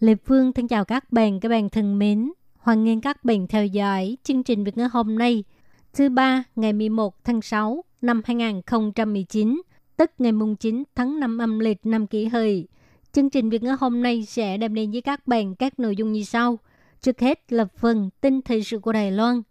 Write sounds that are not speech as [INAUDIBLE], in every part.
Lê Phương thân chào các bạn, các bạn thân mến. Hoan nghênh các bạn theo dõi chương trình Việt ngữ hôm nay, thứ ba ngày 11 tháng 6 năm 2019, tức ngày mùng 9 tháng 5 âm lịch năm kỷ hợi. Chương trình Việt ngữ hôm nay sẽ đem đến với các bạn các nội dung như sau. Trước hết là phần tin thời sự của Đài Loan,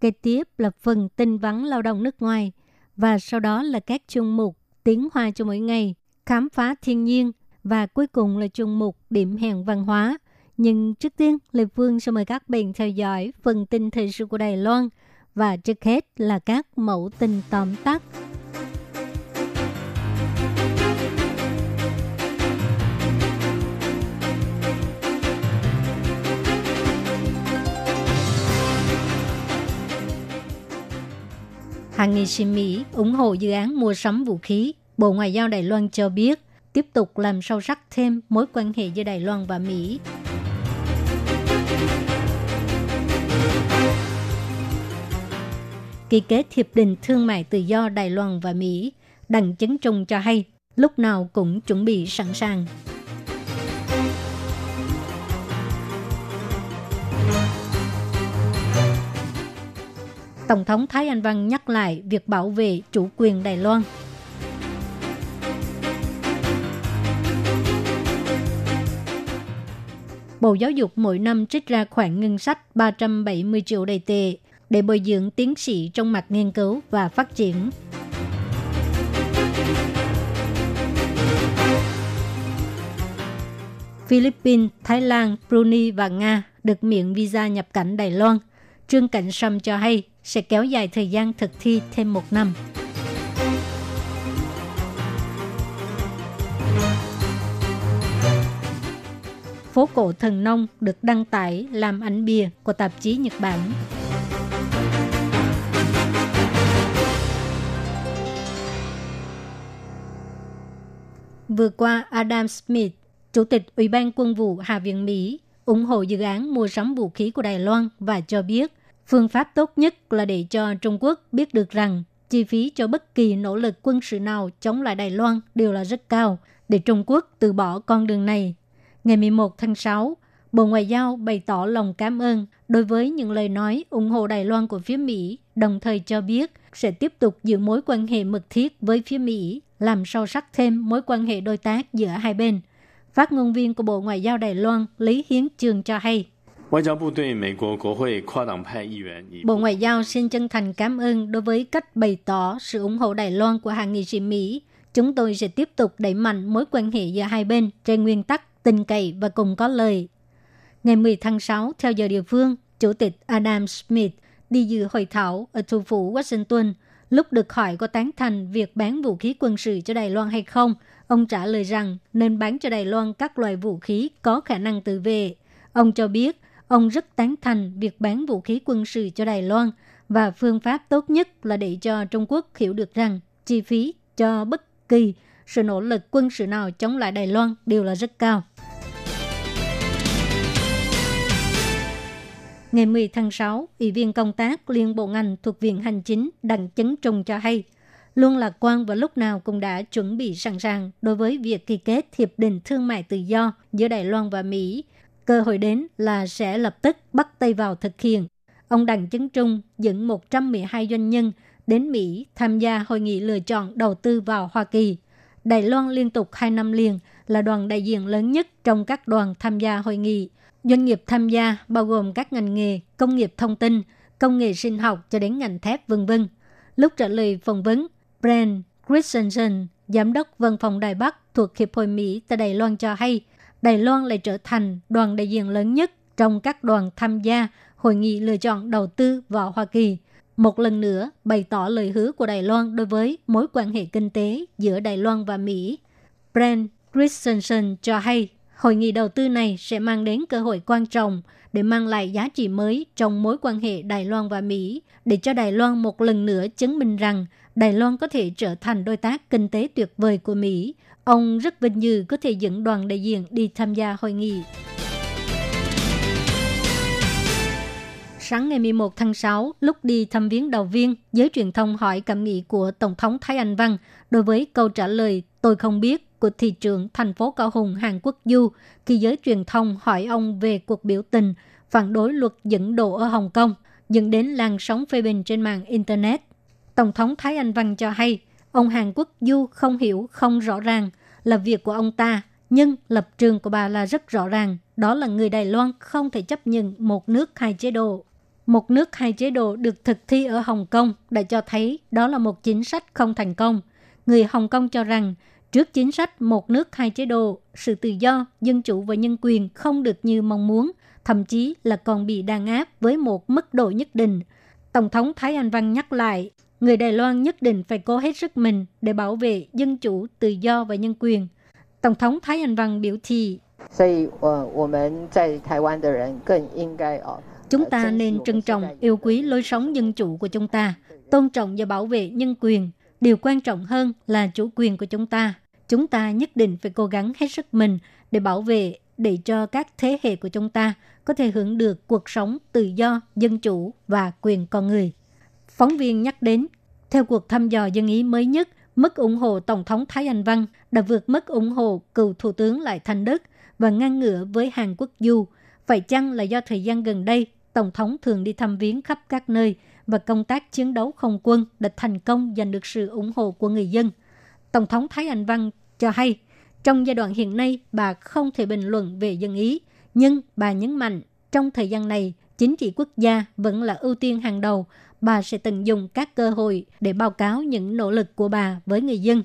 kế tiếp là phần tin vắn lao động nước ngoài, và sau đó là các chương mục tiếng hoa cho mỗi ngày, khám phá thiên nhiên, và cuối cùng là chung mục điểm hẹn văn hóa. Nhưng trước tiên, Lê Phương sẽ mời các bạn theo dõi phần tin thời sự của Đài Loan và trước hết là các mẫu tin tóm tắt. Hàng nghị sĩ Mỹ ủng hộ dự án mua sắm vũ khí. Bộ Ngoại giao Đài Loan cho biết tiếp tục làm sâu sắc thêm mối quan hệ giữa Đài Loan và Mỹ. Ký kết Hiệp định Thương mại Tự do Đài Loan và Mỹ, Đặng Chấn Trung cho hay lúc nào cũng chuẩn bị sẵn sàng. Tổng thống Thái Anh Văn nhắc lại việc bảo vệ chủ quyền Đài Loan. Bộ Giáo dục mỗi năm trích ra khoản ngân sách 370 triệu đầy tệ để bồi dưỡng tiến sĩ trong mặt nghiên cứu và phát triển. Philippines, Thái Lan, Brunei và Nga được miễn visa nhập cảnh Đài Loan. Trương Cảnh Sâm cho hay sẽ kéo dài thời gian thực thi thêm một năm. Phố cổ thần nông được đăng tải làm ảnh bìa của tạp chí Nhật Bản. Vừa qua, Adam Smith, Chủ tịch Ủy ban Quân vụ Hạ viện Mỹ, ủng hộ dự án mua sắm vũ khí của Đài Loan và cho biết phương pháp tốt nhất là để cho Trung Quốc biết được rằng chi phí cho bất kỳ nỗ lực quân sự nào chống lại Đài Loan đều là rất cao, để Trung Quốc từ bỏ con đường này. Ngày 11 tháng 6, Bộ Ngoại giao bày tỏ lòng cảm ơn đối với những lời nói ủng hộ Đài Loan của phía Mỹ, đồng thời cho biết sẽ tiếp tục giữ mối quan hệ mật thiết với phía Mỹ, làm sâu sắc thêm mối quan hệ đối tác giữa hai bên. Phát ngôn viên của Bộ Ngoại giao Đài Loan Lý Hiến Trường cho hay. Bộ Ngoại giao xin chân thành cảm ơn đối với cách bày tỏ sự ủng hộ Đài Loan của hàng nghị sĩ Mỹ. Chúng tôi sẽ tiếp tục đẩy mạnh mối quan hệ giữa hai bên trên nguyên tắc tin cậy và cùng có lời. Ngày 10 tháng 6, theo giờ địa phương, Chủ tịch Adam Smith đi dự hội thảo ở thủ phủ Washington. Lúc được hỏi có tán thành việc bán vũ khí quân sự cho Đài Loan hay không, ông trả lời rằng nên bán cho Đài Loan các loại vũ khí có khả năng tự vệ. Ông cho biết ông rất tán thành việc bán vũ khí quân sự cho Đài Loan và phương pháp tốt nhất là để cho Trung Quốc hiểu được rằng chi phí cho bất kỳ sự nỗ lực quân sự nào chống lại Đài Loan đều là rất cao. Ngày 10 tháng 6, Ủy viên công tác Liên Bộ Ngành thuộc Viện Hành Chính Đặng Chấn Trung cho hay, luôn lạc quan và lúc nào cũng đã chuẩn bị sẵn sàng đối với việc ký kết Hiệp định Thương mại Tự do giữa Đài Loan và Mỹ. Cơ hội đến là sẽ lập tức bắt tay vào thực hiện. Ông Đặng Chấn Trung dẫn 112 doanh nhân đến Mỹ tham gia hội nghị lựa chọn đầu tư vào Hoa Kỳ. Đài Loan liên tục 2 năm liền là đoàn đại diện lớn nhất trong các đoàn tham gia hội nghị. Doanh nghiệp tham gia bao gồm các ngành nghề công nghiệp thông tin, công nghệ sinh học cho đến ngành thép vân vân. Lúc trả lời phỏng vấn, Brent Christensen, giám đốc văn phòng Đài Bắc thuộc Hiệp hội Mỹ tại Đài Loan cho hay, Đài Loan lại trở thành đoàn đại diện lớn nhất trong các đoàn tham gia hội nghị lựa chọn đầu tư vào Hoa Kỳ. Một lần nữa bày tỏ lời hứa của Đài Loan đối với mối quan hệ kinh tế giữa Đài Loan và Mỹ. Brent Christensen cho hay hội nghị đầu tư này sẽ mang đến cơ hội quan trọng để mang lại giá trị mới trong mối quan hệ Đài Loan và Mỹ, để cho Đài Loan một lần nữa chứng minh rằng Đài Loan có thể trở thành đối tác kinh tế tuyệt vời của Mỹ. Ông rất vinh dự có thể dẫn đoàn đại diện đi tham gia hội nghị. Sáng ngày 11 tháng 6, lúc đi thăm viếng đầu viên, giới truyền thông hỏi cảm nghĩ của Tổng thống Thái Anh Văn đối với câu trả lời tôi không biết của thị trưởng thành phố Cao Hùng Hàn Quốc Du khi giới truyền thông hỏi ông về cuộc biểu tình phản đối luật dẫn độ ở Hồng Kông, dẫn đến làn sóng phê bình trên mạng Internet. Tổng thống Thái Anh Văn cho hay, ông Hàn Quốc Du không hiểu, không rõ ràng là việc của ông ta, nhưng lập trường của bà là rất rõ ràng, đó là người Đài Loan không thể chấp nhận một nước hai chế độ. Một nước hai chế độ được thực thi ở Hồng Kông đã cho thấy đó là một chính sách không thành công. Người Hồng Kông cho rằng trước chính sách một nước hai chế độ, sự tự do, dân chủ và nhân quyền không được như mong muốn, thậm chí là còn bị đàn áp với một mức độ nhất định. Tổng thống Thái Anh Văn nhắc lại, người Đài Loan nhất định phải cố hết sức mình để bảo vệ dân chủ, tự do và nhân quyền. Tổng thống Thái Anh Văn biểu thị, ờ, Chúng ta nên trân trọng, yêu quý lối sống dân chủ của chúng ta, tôn trọng và bảo vệ nhân quyền. Điều quan trọng hơn là chủ quyền của chúng ta. Chúng ta nhất định phải cố gắng hết sức mình để bảo vệ, để cho các thế hệ của chúng ta có thể hưởng được cuộc sống tự do, dân chủ và quyền con người. Phóng viên nhắc đến, theo cuộc thăm dò dân ý mới nhất, mức ủng hộ Tổng thống Thái Anh Văn đã vượt mức ủng hộ cựu Thủ tướng Lại Thành Đức và ngang ngửa với Hàn Quốc Du. Phải chăng là do thời gian gần đây, Tổng thống thường đi thăm viếng khắp các nơi và công tác chiến đấu không quân đã thành công giành được sự ủng hộ của người dân. Tổng thống Thái Anh Văn cho hay, trong giai đoạn hiện nay, bà không thể bình luận về dân Ý, nhưng bà nhấn mạnh trong thời gian này, chính trị quốc gia vẫn là ưu tiên hàng đầu. Bà sẽ tận dụng các cơ hội để báo cáo những nỗ lực của bà với người dân.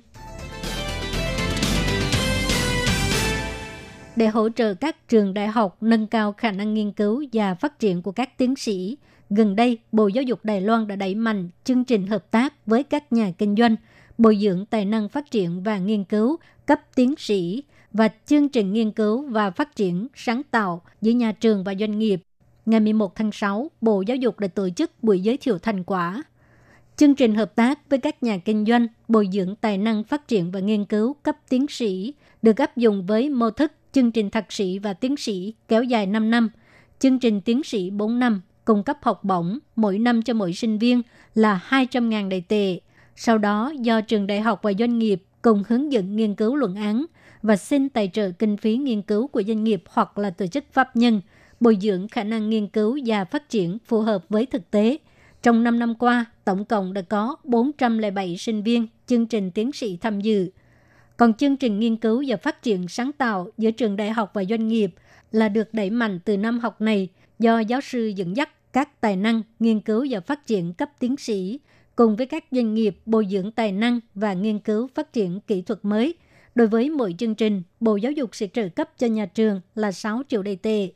Để hỗ trợ các trường đại học nâng cao khả năng nghiên cứu và phát triển của các tiến sĩ, gần đây Bộ Giáo dục Đài Loan đã đẩy mạnh chương trình hợp tác với các nhà kinh doanh, bồi dưỡng tài năng phát triển và nghiên cứu cấp tiến sĩ và chương trình nghiên cứu và phát triển sáng tạo giữa nhà trường và doanh nghiệp. Ngày 11 tháng 6, Bộ Giáo dục đã tổ chức buổi giới thiệu thành quả. Chương trình hợp tác với các nhà kinh doanh, bồi dưỡng tài năng phát triển và nghiên cứu cấp tiến sĩ được áp dụng với mô thức chương trình thạc sĩ và tiến sĩ kéo dài 5 năm, chương trình tiến sĩ 4 năm, cung cấp học bổng mỗi năm cho mỗi sinh viên là 200.000 đại tệ. Sau đó, do trường đại học và doanh nghiệp cùng hướng dẫn nghiên cứu luận án và xin tài trợ kinh phí nghiên cứu của doanh nghiệp hoặc là tổ chức pháp nhân, bồi dưỡng khả năng nghiên cứu và phát triển phù hợp với thực tế. Trong 5 năm qua, tổng cộng đã có 407 sinh viên chương trình tiến sĩ tham dự. Còn chương trình nghiên cứu và phát triển sáng tạo giữa trường đại học và doanh nghiệp là được đẩy mạnh từ năm học này do giáo sư dẫn dắt các tài năng nghiên cứu và phát triển cấp tiến sĩ cùng với các doanh nghiệp bồi dưỡng tài năng và nghiên cứu phát triển kỹ thuật mới. Đối với mỗi chương trình, Bộ Giáo dục sẽ trợ cấp cho nhà trường là 6 triệu đầy tệ.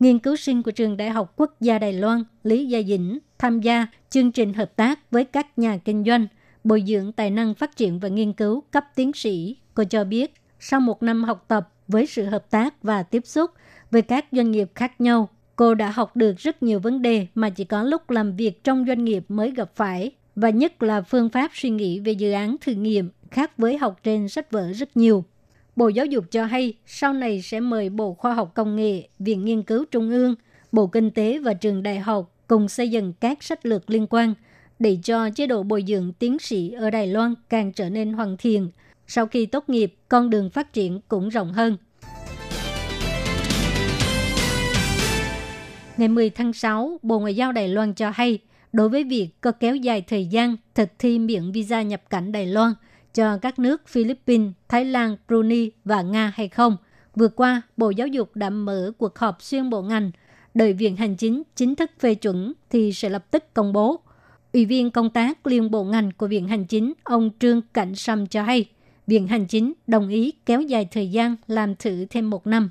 Nghiên cứu sinh của trường Đại học Quốc gia Đài Loan Lý Gia Dĩnh tham gia chương trình hợp tác với các nhà kinh doanh bồi dưỡng tài năng phát triển và nghiên cứu cấp tiến sĩ. Cô cho biết, sau một năm học tập với sự hợp tác và tiếp xúc với các doanh nghiệp khác nhau, cô đã học được rất nhiều vấn đề mà chỉ có lúc làm việc trong doanh nghiệp mới gặp phải và nhất là phương pháp suy nghĩ về dự án thử nghiệm khác với học trên sách vở rất nhiều. Bộ Giáo dục cho hay sau này sẽ mời Bộ Khoa học Công nghệ, Viện Nghiên cứu Trung ương, Bộ Kinh tế và trường đại học cùng xây dựng các sách lược liên quan để cho chế độ bồi dưỡng tiến sĩ ở Đài Loan càng trở nên hoàn thiện. Sau khi tốt nghiệp, con đường phát triển cũng rộng hơn. Ngày 10 tháng 6, Bộ Ngoại giao Đài Loan cho hay, đối với việc có kéo dài thời gian thực thi miễn visa nhập cảnh Đài Loan cho các nước Philippines, Thái Lan, Brunei và Nga hay không, vừa qua Bộ Giáo dục đã mở cuộc họp xuyên bộ ngành. Đợi Viện Hành Chính chính thức phê chuẩn thì sẽ lập tức công bố. Ủy viên công tác liên bộ ngành của Viện Hành Chính, ông Trương Cảnh Sâm cho hay, Viện Hành Chính đồng ý kéo dài thời gian làm thử thêm một năm.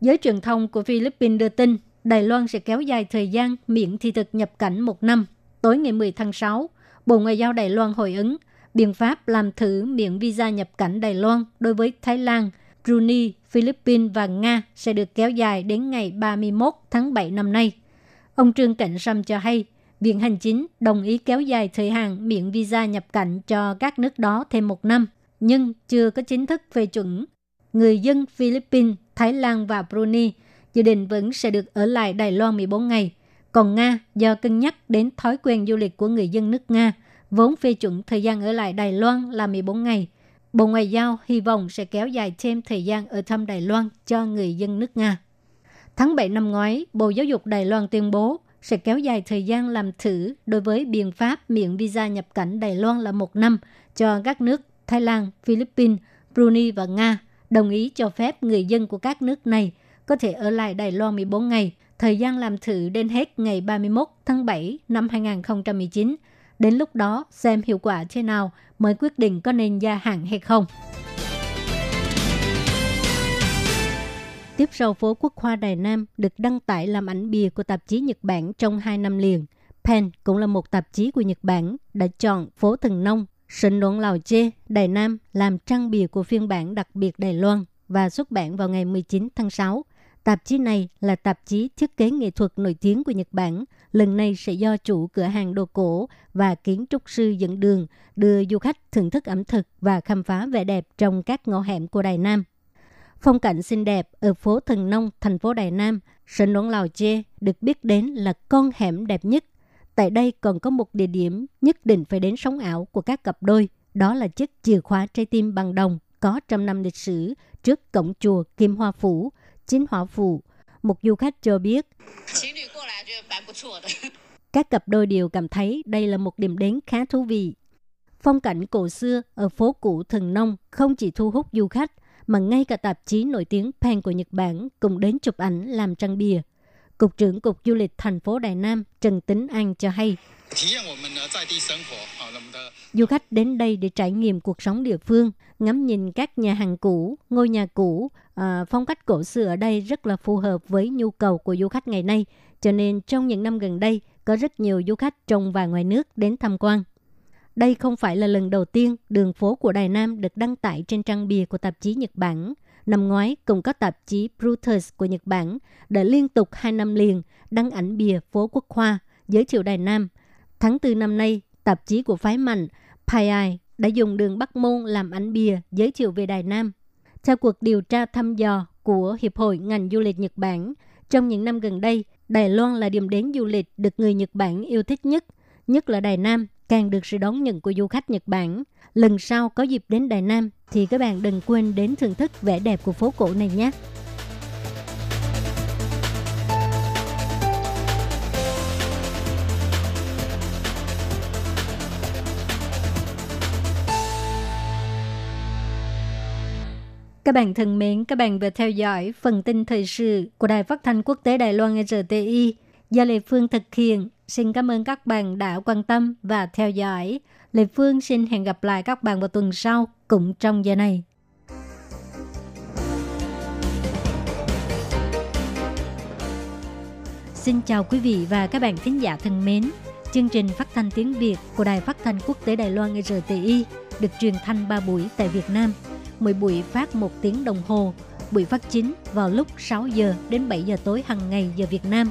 Giới truyền thông của Philippines đưa tin, Đài Loan sẽ kéo dài thời gian miễn thị thực nhập cảnh một năm. Tối ngày 10 tháng 6, Bộ Ngoại giao Đài Loan hồi ứng biện pháp làm thử miễn visa nhập cảnh Đài Loan đối với Thái Lan, Brunei, Philippines và Nga sẽ được kéo dài đến ngày 31 tháng 7 năm nay. Ông Trương Cảnh Sâm cho hay, Viện Hành Chính đồng ý kéo dài thời hạn miễn visa nhập cảnh cho các nước đó thêm một năm, nhưng chưa có chính thức phê chuẩn. Người dân Philippines, Thái Lan và Brunei dự định vẫn sẽ được ở lại Đài Loan 14 ngày. Còn Nga, do cân nhắc đến thói quen du lịch của người dân nước Nga, vốn phê chuẩn thời gian ở lại Đài Loan là 14 ngày. Bộ Ngoại giao hy vọng sẽ kéo dài thêm thời gian ở thăm Đài Loan cho người dân nước Nga. Tháng 7 năm ngoái, Bộ Giáo dục Đài Loan tuyên bố sẽ kéo dài thời gian làm thử đối với biện pháp miễn visa nhập cảnh Đài Loan là một năm cho các nước Thái Lan, Philippines, Brunei và Nga, đồng ý cho phép người dân của các nước này có thể ở lại Đài Loan 14 ngày, thời gian làm thử đến hết ngày 31 tháng 7 năm 2019. Đến lúc đó xem hiệu quả thế nào mới quyết định có nên gia hạn hay không. Tiếp sau phố Quốc Hoa Đài Nam được đăng tải làm ảnh bìa của tạp chí Nhật Bản trong hai năm liền. Pen cũng là một tạp chí của Nhật Bản đã chọn phố Thần Nông, Sịnh Luận Lào Chê, Đài Nam làm trang bìa của phiên bản đặc biệt Đài Loan và xuất bản vào ngày 19 tháng 6. Tạp chí này là tạp chí thiết kế nghệ thuật nổi tiếng của Nhật Bản. Lần này sẽ do chủ cửa hàng đồ cổ và kiến trúc sư dẫn đường đưa du khách thưởng thức ẩm thực và khám phá vẻ đẹp trong các ngõ hẻm của Đài Nam. Phong cảnh xinh đẹp ở phố Thần Nông, thành phố Đài Nam, Sân Đón Lào Chê được biết đến là con hẻm đẹp nhất. Tại đây còn có một địa điểm nhất định phải đến sống ảo của các cặp đôi. Đó là chiếc chìa khóa trái tim bằng đồng có trăm năm lịch sử trước cổng chùa Kim Hoa Phủ, Chính Hỏa Phủ. Một du khách cho biết, các cặp đôi đều cảm thấy đây là một điểm đến khá thú vị. Phong cảnh cổ xưa ở phố cũ Thần Nông không chỉ thu hút du khách mà ngay cả tạp chí nổi tiếng Pen của Nhật Bản cũng đến chụp ảnh làm trang bìa. Cục trưởng Cục Du lịch thành phố Đài Nam Trần Tính An cho hay, du khách đến đây để trải nghiệm cuộc sống địa phương, ngắm nhìn các nhà hàng cũ, ngôi nhà cũ, à, phong cách cổ xưa ở đây rất là phù hợp với nhu cầu của du khách ngày nay. Cho nên trong những năm gần đây, có rất nhiều du khách trong và ngoài nước đến tham quan. Đây không phải là lần đầu tiên đường phố của Đài Nam được đăng tải trên trang bìa của tạp chí Nhật Bản. Năm ngoái, cùng có tạp chí Brutus của Nhật Bản đã liên tục hai năm liền đăng ảnh bìa phố Quốc Hoa giới thiệu Đài Nam. Tháng 4 năm nay, tạp chí của phái mạnh Pai đã dùng đường Bắc Môn làm ảnh bìa giới thiệu về Đài Nam. Theo cuộc điều tra thăm dò của Hiệp hội ngành du lịch Nhật Bản, trong những năm gần đây, Đài Loan là điểm đến du lịch được người Nhật Bản yêu thích nhất, nhất là Đài Nam càng được sự đón nhận của du khách Nhật Bản. Lần sau có dịp đến Đài Nam thì các bạn đừng quên đến thưởng thức vẻ đẹp của phố cổ này nhé. Các bạn thân mến, các bạn vừa theo dõi phần tin thời sự của Đài Phát thanh Quốc tế Đài Loan RTI do Lê Phương thực hiện. Xin cảm ơn các bạn đã quan tâm và theo dõi. Lê Phương xin hẹn gặp lại các bạn vào tuần sau, cũng trong giờ này. Xin chào quý vị và các bạn thính giả thân mến. Chương trình phát thanh tiếng Việt của Đài Phát thanh Quốc tế Đài Loan RTI được truyền thanh 3 buổi tại Việt Nam. Mỗi buổi phát 1 tiếng đồng hồ. Buổi phát chính vào lúc 6 giờ đến 7 giờ tối hàng ngày giờ Việt Nam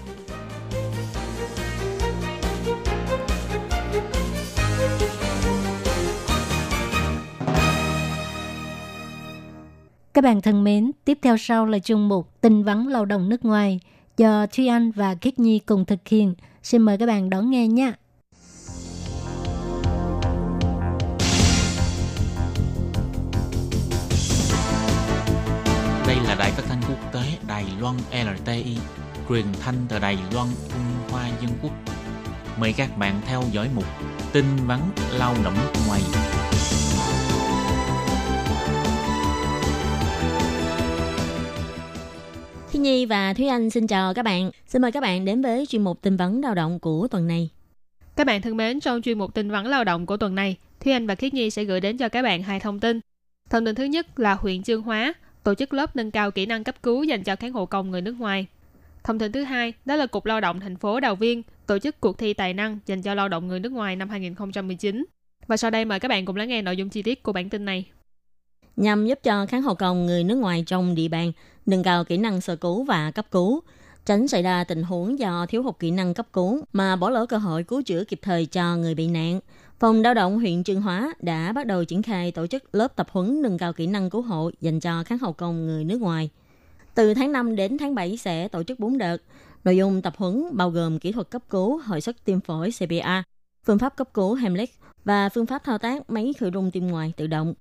Các bạn thân mến, tiếp theo sau là chương mục tin vắn lao động nước ngoài do Thuy Anh và Kiết Nhi cùng thực hiện. Xin mời các bạn đón nghe nha. Đây là đài phát thanh quốc tế Đài Loan LTI, truyền thanh từ Đài Loan, Trung Hoa Dân Quốc. Mời các bạn theo dõi mục tin vắn lao động ngoài. Nhi và Thúy Anh xin chào các bạn. Xin mời các bạn đến với chuyên mục tin vấn lao động của tuần này. Các bạn thân mến, trong chuyên mục tin vắn lao động của tuần này, Thúy Anh và Khiết Nhi sẽ gửi đến cho các bạn hai thông tin. Thông tin thứ nhất là huyện Chương Hóa tổ chức lớp nâng cao kỹ năng cấp cứu dành cho cán hộ công người nước ngoài. Thông tin thứ hai đó là Cục Lao động thành phố Đào Viên tổ chức cuộc thi tài năng dành cho lao động người nước ngoài năm 2019. Và sau đây mời các bạn cùng lắng nghe nội dung chi tiết của bản tin này. Nhằm giúp cho kháng hộ công người nước ngoài trong địa bàn nâng cao kỹ năng sơ cứu và cấp cứu, tránh xảy ra tình huống do thiếu hụt kỹ năng cấp cứu mà bỏ lỡ cơ hội cứu chữa kịp thời cho người bị nạn. Phòng lao động huyện Trương Hóa đã bắt đầu triển khai tổ chức lớp tập huấn nâng cao kỹ năng cứu hộ dành cho khán hậu công người nước ngoài. Từ tháng 5 đến tháng 7 sẽ tổ chức 4 đợt. Nội dung tập huấn bao gồm kỹ thuật cấp cứu, hồi sức tim phổi CPR, phương pháp cấp cứu Heimlich và phương pháp thao tác máy khử rung tim ngoài tự động.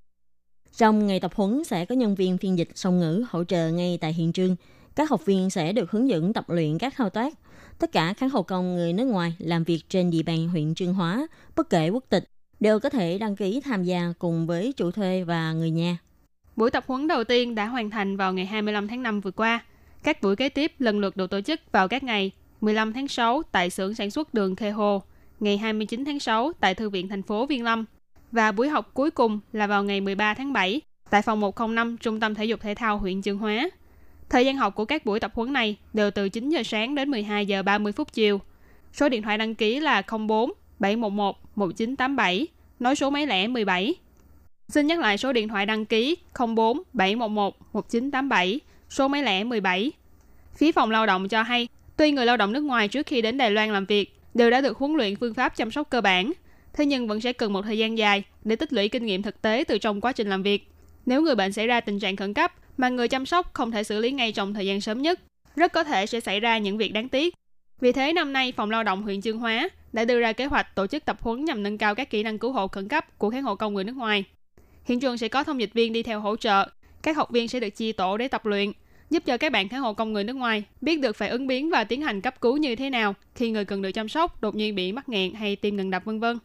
Trong ngày tập huấn sẽ có nhân viên phiên dịch song ngữ hỗ trợ ngay tại hiện trường. Các học viên sẽ được hướng dẫn tập luyện các thao tác. Tất cả các hộ công người nước ngoài làm việc trên địa bàn huyện Trương Hóa, bất kể quốc tịch, đều có thể đăng ký tham gia cùng với chủ thuê và người nhà. Buổi tập huấn đầu tiên đã hoàn thành vào ngày 25 tháng 5 vừa qua. Các buổi kế tiếp lần lượt được tổ chức vào các ngày 15 tháng 6 tại xưởng sản xuất đường Khê Hồ, ngày 29 tháng 6 tại Thư viện thành phố Viên Lâm và buổi học cuối cùng là vào ngày 13 tháng 7 tại phòng 105 Trung tâm Thể dục Thể thao huyện Chương Hóa. Thời gian học của các buổi tập huấn này đều từ 9 giờ sáng đến 12 giờ 30 phút chiều. Số điện thoại đăng ký là 04 711 1987, nói số máy lẻ 17. Xin nhắc lại số điện thoại đăng ký 04 711 1987, số máy lẻ 17. Phía phòng lao động cho hay, tuy người lao động nước ngoài trước khi đến Đài Loan làm việc đều đã được huấn luyện phương pháp chăm sóc cơ bản, thế nhưng vẫn sẽ cần một thời gian dài để tích lũy kinh nghiệm thực tế từ trong quá trình làm việc. Nếu người bệnh xảy ra tình trạng khẩn cấp mà người chăm sóc không thể xử lý ngay trong thời gian sớm nhất, rất có thể sẽ xảy ra những việc đáng tiếc. Vì thế năm nay Phòng Lao động huyện Chương Hóa đã đưa ra kế hoạch tổ chức tập huấn nhằm nâng cao các kỹ năng cứu hộ khẩn cấp của các hộ công người nước ngoài. Hiện trường sẽ có thông dịch viên đi theo hỗ trợ. Các học viên sẽ được chia tổ để tập luyện, giúp cho các bạn khán hộ công người nước ngoài biết được phải ứng biến và tiến hành cấp cứu như thế nào khi người cần được chăm sóc đột nhiên bị mắc nghẹn hay tim ngừng đập vân vân.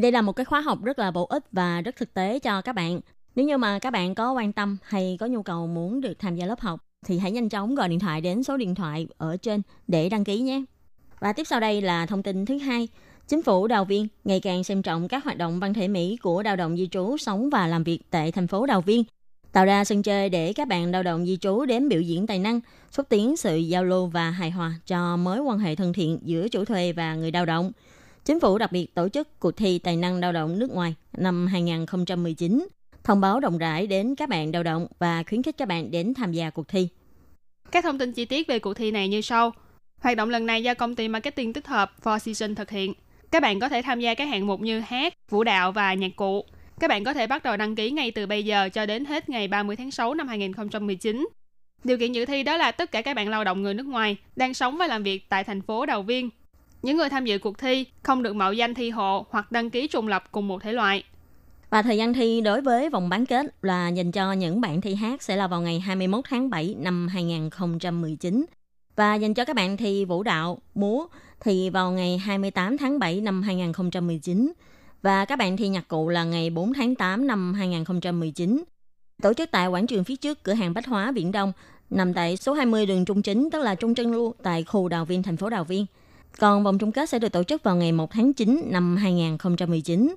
Đây là một cái khóa học rất là bổ ích và rất thực tế cho các bạn. Nếu như mà các bạn có quan tâm hay có nhu cầu muốn được tham gia lớp học thì hãy nhanh chóng gọi điện thoại đến số điện thoại ở trên để đăng ký nhé. Và tiếp sau đây là thông tin thứ hai. Chính phủ Đào Viên ngày càng xem trọng các hoạt động văn thể Mỹ của lao động di trú sống và làm việc tại thành phố Đào Viên, tạo ra sân chơi để các bạn lao động di trú đến biểu diễn tài năng, xúc tiến sự giao lưu và hài hòa cho mối quan hệ thân thiện giữa chủ thuê và người lao động. Chính phủ đặc biệt tổ chức cuộc thi tài năng lao động nước ngoài năm 2019 thông báo rộng rãi đến các bạn lao động và khuyến khích các bạn đến tham gia cuộc thi. Các thông tin chi tiết về cuộc thi này như sau. Hoạt động lần này do công ty marketing tích hợp Four Seasons thực hiện. Các bạn có thể tham gia các hạng mục như hát, vũ đạo và nhạc cụ. Các bạn có thể bắt đầu đăng ký ngay từ bây giờ cho đến hết ngày 30 tháng 6 năm 2019. Điều kiện dự thi đó là tất cả các bạn lao động người nước ngoài đang sống và làm việc tại thành phố Đào Viên. Những người tham dự cuộc thi không được mạo danh thi hộ hoặc đăng ký trùng lập cùng một thể loại. Và thời gian thi đối với vòng bán kết là dành cho những bạn thi hát sẽ là vào ngày 21 tháng 7 năm 2019 và dành cho các bạn thi vũ đạo, múa thì vào ngày 28 tháng 7 năm 2019 và các bạn thi nhạc cụ là ngày 4 tháng 8 năm 2019. Tổ chức tại quảng trường phía trước cửa hàng Bách Hóa Viễn Đông nằm tại số 20 đường Trung Chính tức là Trung Trân Lu tại khu Đào Viên thành phố Đào Viên. Còn vòng chung kết sẽ được tổ chức vào ngày 1 tháng 9 năm 2019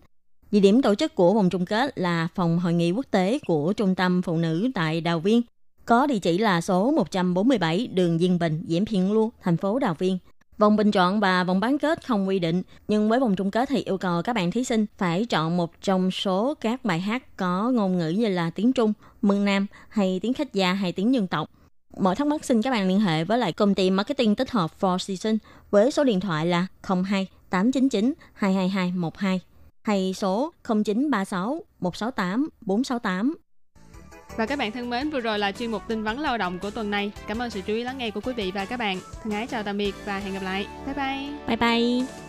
Địa điểm tổ chức của vòng chung kết là phòng hội nghị quốc tế của Trung tâm Phụ nữ tại Đào Viên, có địa chỉ là số 147 đường Diên Bình, Diễm Phiện Lu, thành phố Đào Viên. Vòng bình chọn và vòng bán kết không quy định, nhưng với vòng chung kết thì yêu cầu các bạn thí sinh phải chọn một trong số các bài hát có ngôn ngữ như là tiếng Trung, mương Nam hay tiếng khách gia hay tiếng dân tộc. Mọi thắc mắc xin các bạn liên hệ với lại công ty marketing tích hợp Four Seasons với số điện thoại là 02 899 222 12 hay số 0936 168 468. Và các bạn thân mến, vừa rồi là chuyên mục tin vắn lao động của tuần này. Cảm ơn sự chú ý lắng nghe của quý vị và các bạn. Thân ái chào tạm biệt và hẹn gặp lại. Bye bye. Bye bye.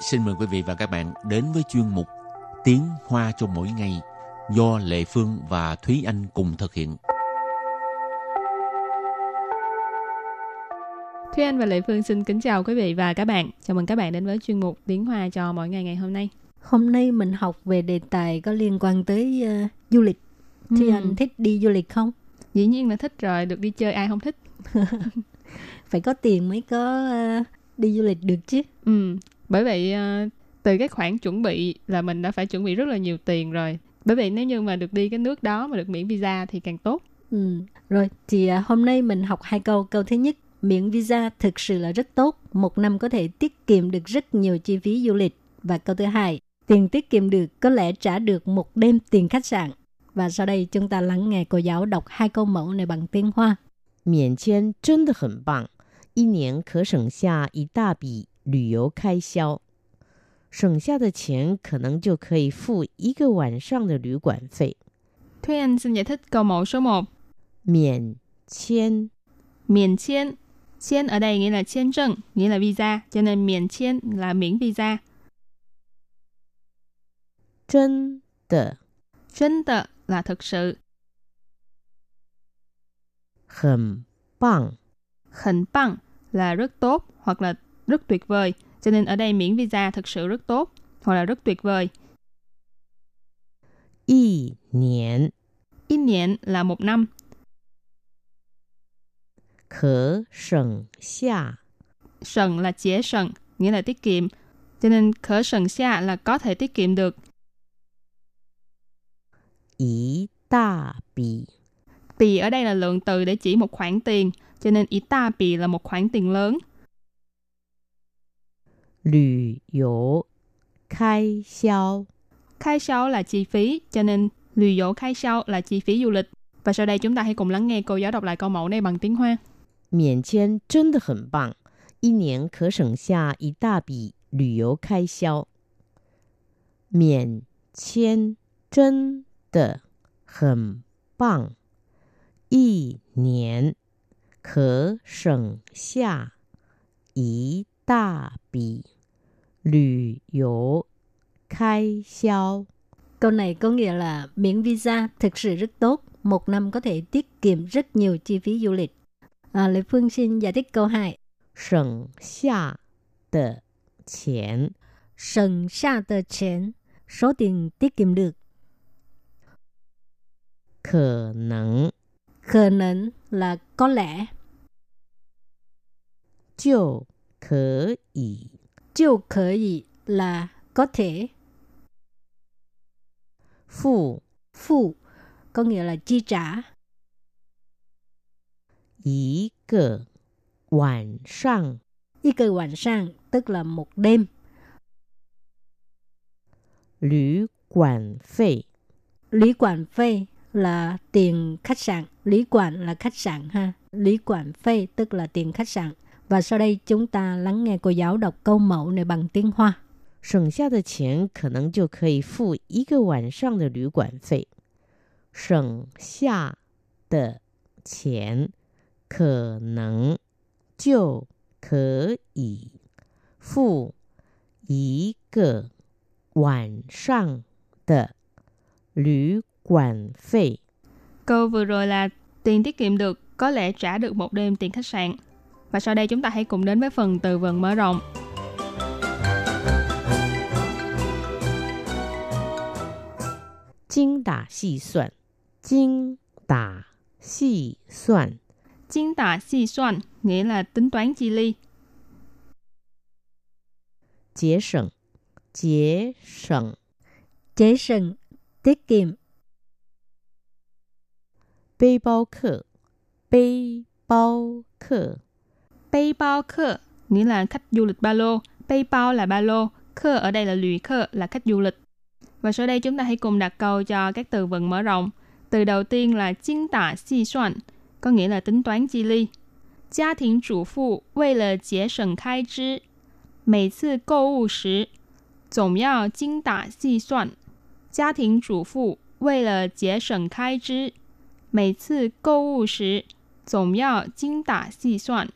Xin mời quý vị và các bạn đến với chuyên mục Tiếng Hoa cho mỗi ngày do Lệ Phương và Thúy Anh cùng thực hiện. Thúy Anh và Lệ Phương xin kính chào quý vị và các bạn. Chào mừng các bạn đến với chuyên mục Tiếng Hoa cho mỗi ngày ngày hôm nay. Hôm nay mình học về đề tài có liên quan tới uh, du lịch. Thì Ừ. anh thích đi du lịch không? Dĩ nhiên là thích rồi, được đi chơi ai không thích. [LAUGHS] Phải có tiền mới có uh, đi du lịch được chứ. Ừ, bởi vậy ờ, từ cái khoản chuẩn bị là mình đã phải chuẩn bị rất là nhiều tiền rồi. Bởi vậy nếu như mà được đi cái nước đó mà được miễn visa thì càng tốt. Ừ. Rồi, thì uh, hôm nay mình học hai câu. Câu thứ nhất, miễn visa thực sự là rất tốt. Một năm có thể tiết kiệm được rất nhiều chi phí du lịch. Và câu thứ hai, tiền tiết kiệm được có lẽ trả được một đêm tiền khách sạn. Và sau đây chúng ta lắng nghe cô giáo đọc hai câu mẫu này bằng tiếng Hoa. 免签真的很棒，一年可省下一大笔 旅游开销，省下的钱可能就可以付一个晚上的旅馆费。 Thúy Anh xin giải thích câu mẫu số 1. 免签 Miễn签.签ở đây nghĩa là 签证, nghĩa là visa. Cho nên miễn签là miễn visa. 真的 Chân tờ là thực sự. 很棒， Hình bằng là rất tốt hoặc là rất tuyệt vời. Cho nên ở đây miễn visa thực sự rất tốt hoặc là rất tuyệt vời. Y niên Y niên là một năm. Khở sần xa Sần là chế sần, nghĩa là tiết kiệm. Cho nên khở sần xa là có thể tiết kiệm được. Ý ta bì Bì ở đây là lượng từ để chỉ một khoản tiền, cho nên ý ta bì là một khoản tiền lớn 旅游开销。 Khai销là chi phí, cho nên lùi dỗ khai销là chi phí du lịch. Và sau đây chúng ta hãy cùng lắng nghe cô giáo đọc lại câu mẫu này bằng tiếng Hoa. 免签真的很棒，一年可省下一大笔旅游开销。免签真的很棒，一年可省下一大笔 旅游开销。 Câu này có nghĩa là miễn visa thực sự rất tốt. Một năm có thể tiết kiệm rất nhiều chi phí du lịch. À, Lê Phương xin giải thích câu 2. 省下的钱 Sần xa tờ chén, số tiền tiết kiệm được. 可能 Khờ nấn là có lẽ. 就可以 Chiêu khở ý là có thể. 付 Phụ có nghĩa là chi trả. 一个晚上 Y cơ晚sang tức là một đêm. 旅馆费 Lý quản phê là tiền khách sạn. Lý quản là khách sạn ha. Lý quản phê tức là tiền khách sạn. Và sau đây chúng ta lắng nghe cô giáo đọc câu mẫu này bằng tiếng Hoa. 省下的钱可能就可以付一个晚上的旅馆费。省下的钱可能就可以付一个晚上的旅馆费。 Câu vừa rồi là tiền tiết kiệm được có lẽ trả được một đêm tiền khách sạn. Và sau đây chúng ta hãy cùng đến với phần từ vựng mở rộng. Chính đả xì soạn Chính đả xì soạn Chính đả xì soạn nghĩa là tính toán chi ly. Chế sẵn Chế sẵn Chế sẵn tiết kiệm. Bê bao khờ Bê bao khờ Bay bao khơ nghĩa là khách du lịch ba lô. Bay bao là ba lô. Khơ ở đây là lùi khơ là khách du lịch. Và sau đây chúng ta hãy cùng đặt câu cho các từ vựng mở rộng. Từ đầu tiên là chính tả xi soạn, có nghĩa là tính toán chi ly. Gia đình chủ phụ 为了节省开支，每次购物时总要精打细算。家庭主妇为了节省开支，每次购物时总要精打细算。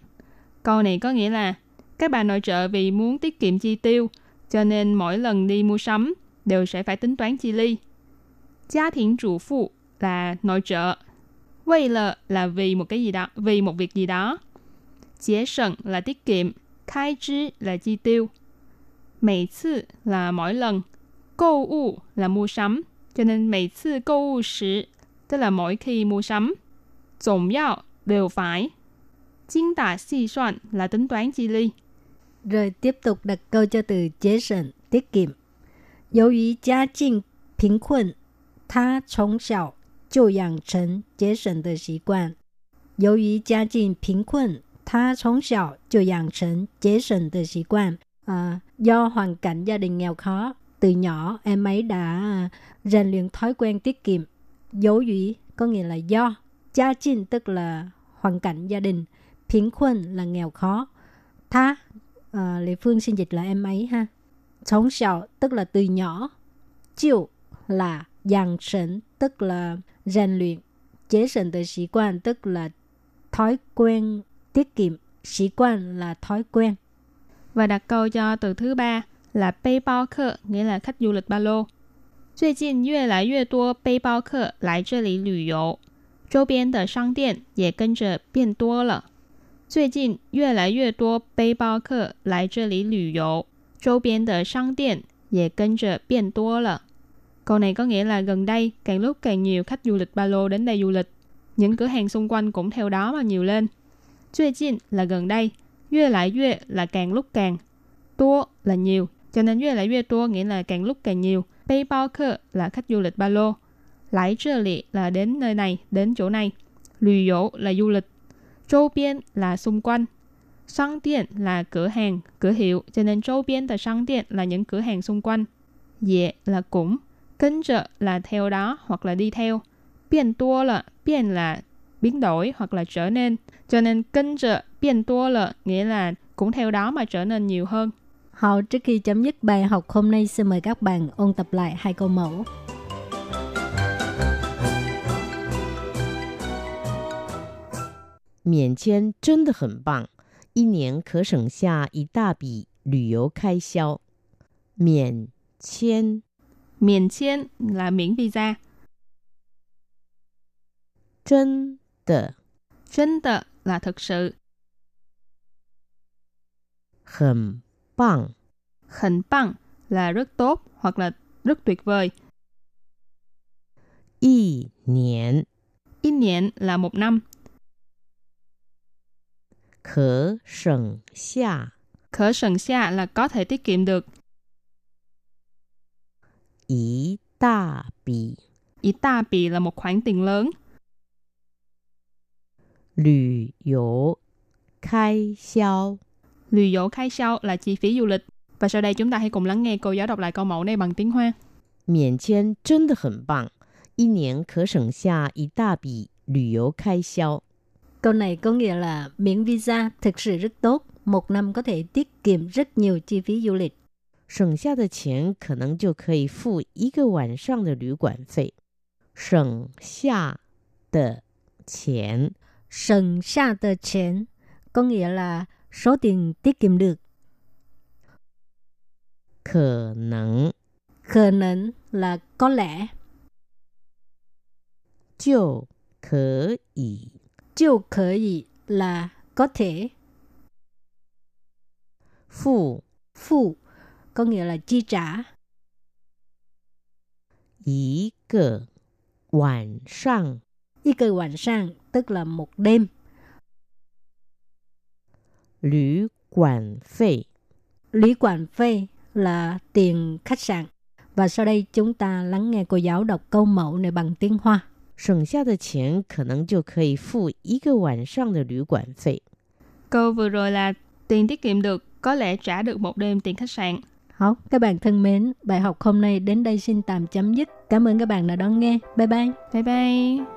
Câu này có nghĩa là các bà nội trợ vì muốn tiết kiệm chi tiêu, cho nên mỗi lần đi mua sắm đều sẽ phải tính toán chi ly. Gia đình chủ phụ là nội trợ. Vì là là vì một cái gì đó, vì một việc gì đó. Chế sần là tiết kiệm. Khai trí là chi tiêu. Mỗi 次 là mỗi lần.购物 là mua sắm. Cho nên mỗi 次购物时 tức là mỗi khi mua sắm. Tổng yào đều phải. Chính tả xì soạn là tính toán chi ly. Rồi tiếp tục đặt câu cho từ chế sẩn, tiết kiệm. 由于家境贫困，他从小就养成节省的习惯。由于家境贫困，他从小就养成节省的习惯. À, do hoàn cảnh gia đình nghèo khó, từ nhỏ em ấy đã rèn luyện thói quen tiết kiệm. Dấu dĩ có nghĩa là do. Gia trình tức là hoàn cảnh gia đình. Phiến khuân là nghèo khó. Tha, à, Lê Phương xin dịch là em ấy ha.从小 tức là từ nhỏ. Chiều là dàn sẩn tức là rèn luyện. Chế sẩn từ sĩ quan tức là thói quen tiết kiệm. Sĩ quan là thói quen. Và đặt câu cho từ thứ ba là bay bao客, nghĩa là khách du lịch ba lô. 最近越来越多背包客来这里旅游，周边的商店也跟着变多了。 最近越来越多背包客来这里旅游，周边的商店也跟着变多了。Câu này có nghĩa là gần đây càng lúc càng nhiều khách du lịch ba lô đến đây du lịch. Những cửa hàng xung quanh cũng theo đó mà nhiều lên. 最近 là gần đây, 越来越 là càng lúc càng, 多 là nhiều, cho nên 越来越多 nghĩa là càng lúc càng nhiều. 背包客 là khách du lịch ba lô. 来这里 là đến nơi này, đến chỗ này. 旅游 là du lịch. châu biên là xung quanh, Sang tiện là cửa hàng, cửa hiệu, cho nên châu biên là sang tiện là những cửa hàng xung quanh. Dễ là cũng, kinh trợ là theo đó hoặc là đi theo. Biên tua là, biên là biến đổi hoặc là trở nên. Cho nên kinh trợ biên tua là nghĩa là cũng theo đó mà trở nên nhiều hơn. Hậu trước khi chấm dứt bài học hôm nay xin mời các bạn ôn tập lại hai câu mẫu. 免签真的很棒，一年可省下一大笔旅游开销。免签 Miền chiên là miễn visa. 真的 Chân tờ là thực sự. 很棒， Hình bằng là rất tốt hoặc là rất tuyệt vời. 一年 Ít niệm là một năm. 可省下 Khở sần xa là có thể tiết kiệm được. 一大笔 Ý ta bì là một khoản tiền lớn. 旅游开销。 Lùi dỗ khai sau là chi phí du lịch. Và sau đây chúng ta hãy cùng lắng nghe cô giáo đọc lại câu mẫu này bằng tiếng Hoa. 免签真的很棒，一年可省下一大笔旅游开销。 Câu này có nghĩa là miễn visa thực sự rất tốt. Một năm có thể tiết kiệm rất nhiều chi phí du lịch. 省下的钱可能就可以付一个晚上的旅馆费。省下的钱 Sần xa tờ chén có nghĩa là số tiền tiết kiệm được. 可能 Khờ nấn là có lẽ. 就可以 Chiêu khởi ý là có thể. 付 Phụ có nghĩa là chi trả. 一个晚上 Y cơ晚sang tức là một đêm. 旅馆费。 Lý quản phê là tiền khách sạn. Và sau đây chúng ta lắng nghe cô giáo đọc câu mẫu này bằng tiếng Hoa. 省下的钱可能就可以付一个晚上的旅馆费。 Câu vừa rồi là tiền tiết kiệm được có lẽ trả được một đêm tiền khách sạn. Hảo, các bạn thân mến, bài học hôm nay đến đây xin tạm chấm dứt. Cảm ơn các bạn đã đón nghe. Bye bye. Bye bye.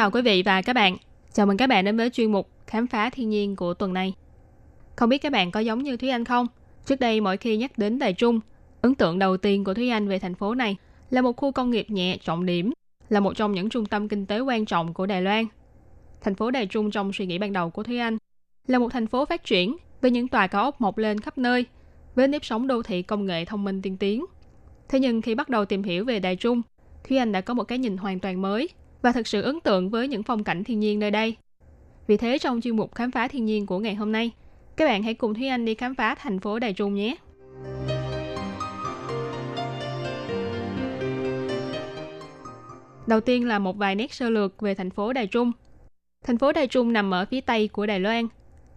chào quý vị và các bạn. Chào mừng các bạn đến với chuyên mục Khám phá thiên nhiên của tuần này. Không biết các bạn có giống như Thúy Anh không? Trước đây mỗi khi nhắc đến Đài Trung, ấn tượng đầu tiên của Thúy Anh về thành phố này là một khu công nghiệp nhẹ trọng điểm, là một trong những trung tâm kinh tế quan trọng của Đài Loan. Thành phố Đài Trung trong suy nghĩ ban đầu của Thúy Anh là một thành phố phát triển với những tòa cao ốc mọc lên khắp nơi, với nếp sống đô thị công nghệ thông minh tiên tiến. Thế nhưng khi bắt đầu tìm hiểu về Đài Trung, Thúy Anh đã có một cái nhìn hoàn toàn mới và thật sự ấn tượng với những phong cảnh thiên nhiên nơi đây. Vì thế trong chuyên mục khám phá thiên nhiên của ngày hôm nay, các bạn hãy cùng Thúy Anh đi khám phá thành phố Đài Trung nhé. Đầu tiên là một vài nét sơ lược về thành phố Đài Trung. Thành phố Đài Trung nằm ở phía tây của Đài Loan.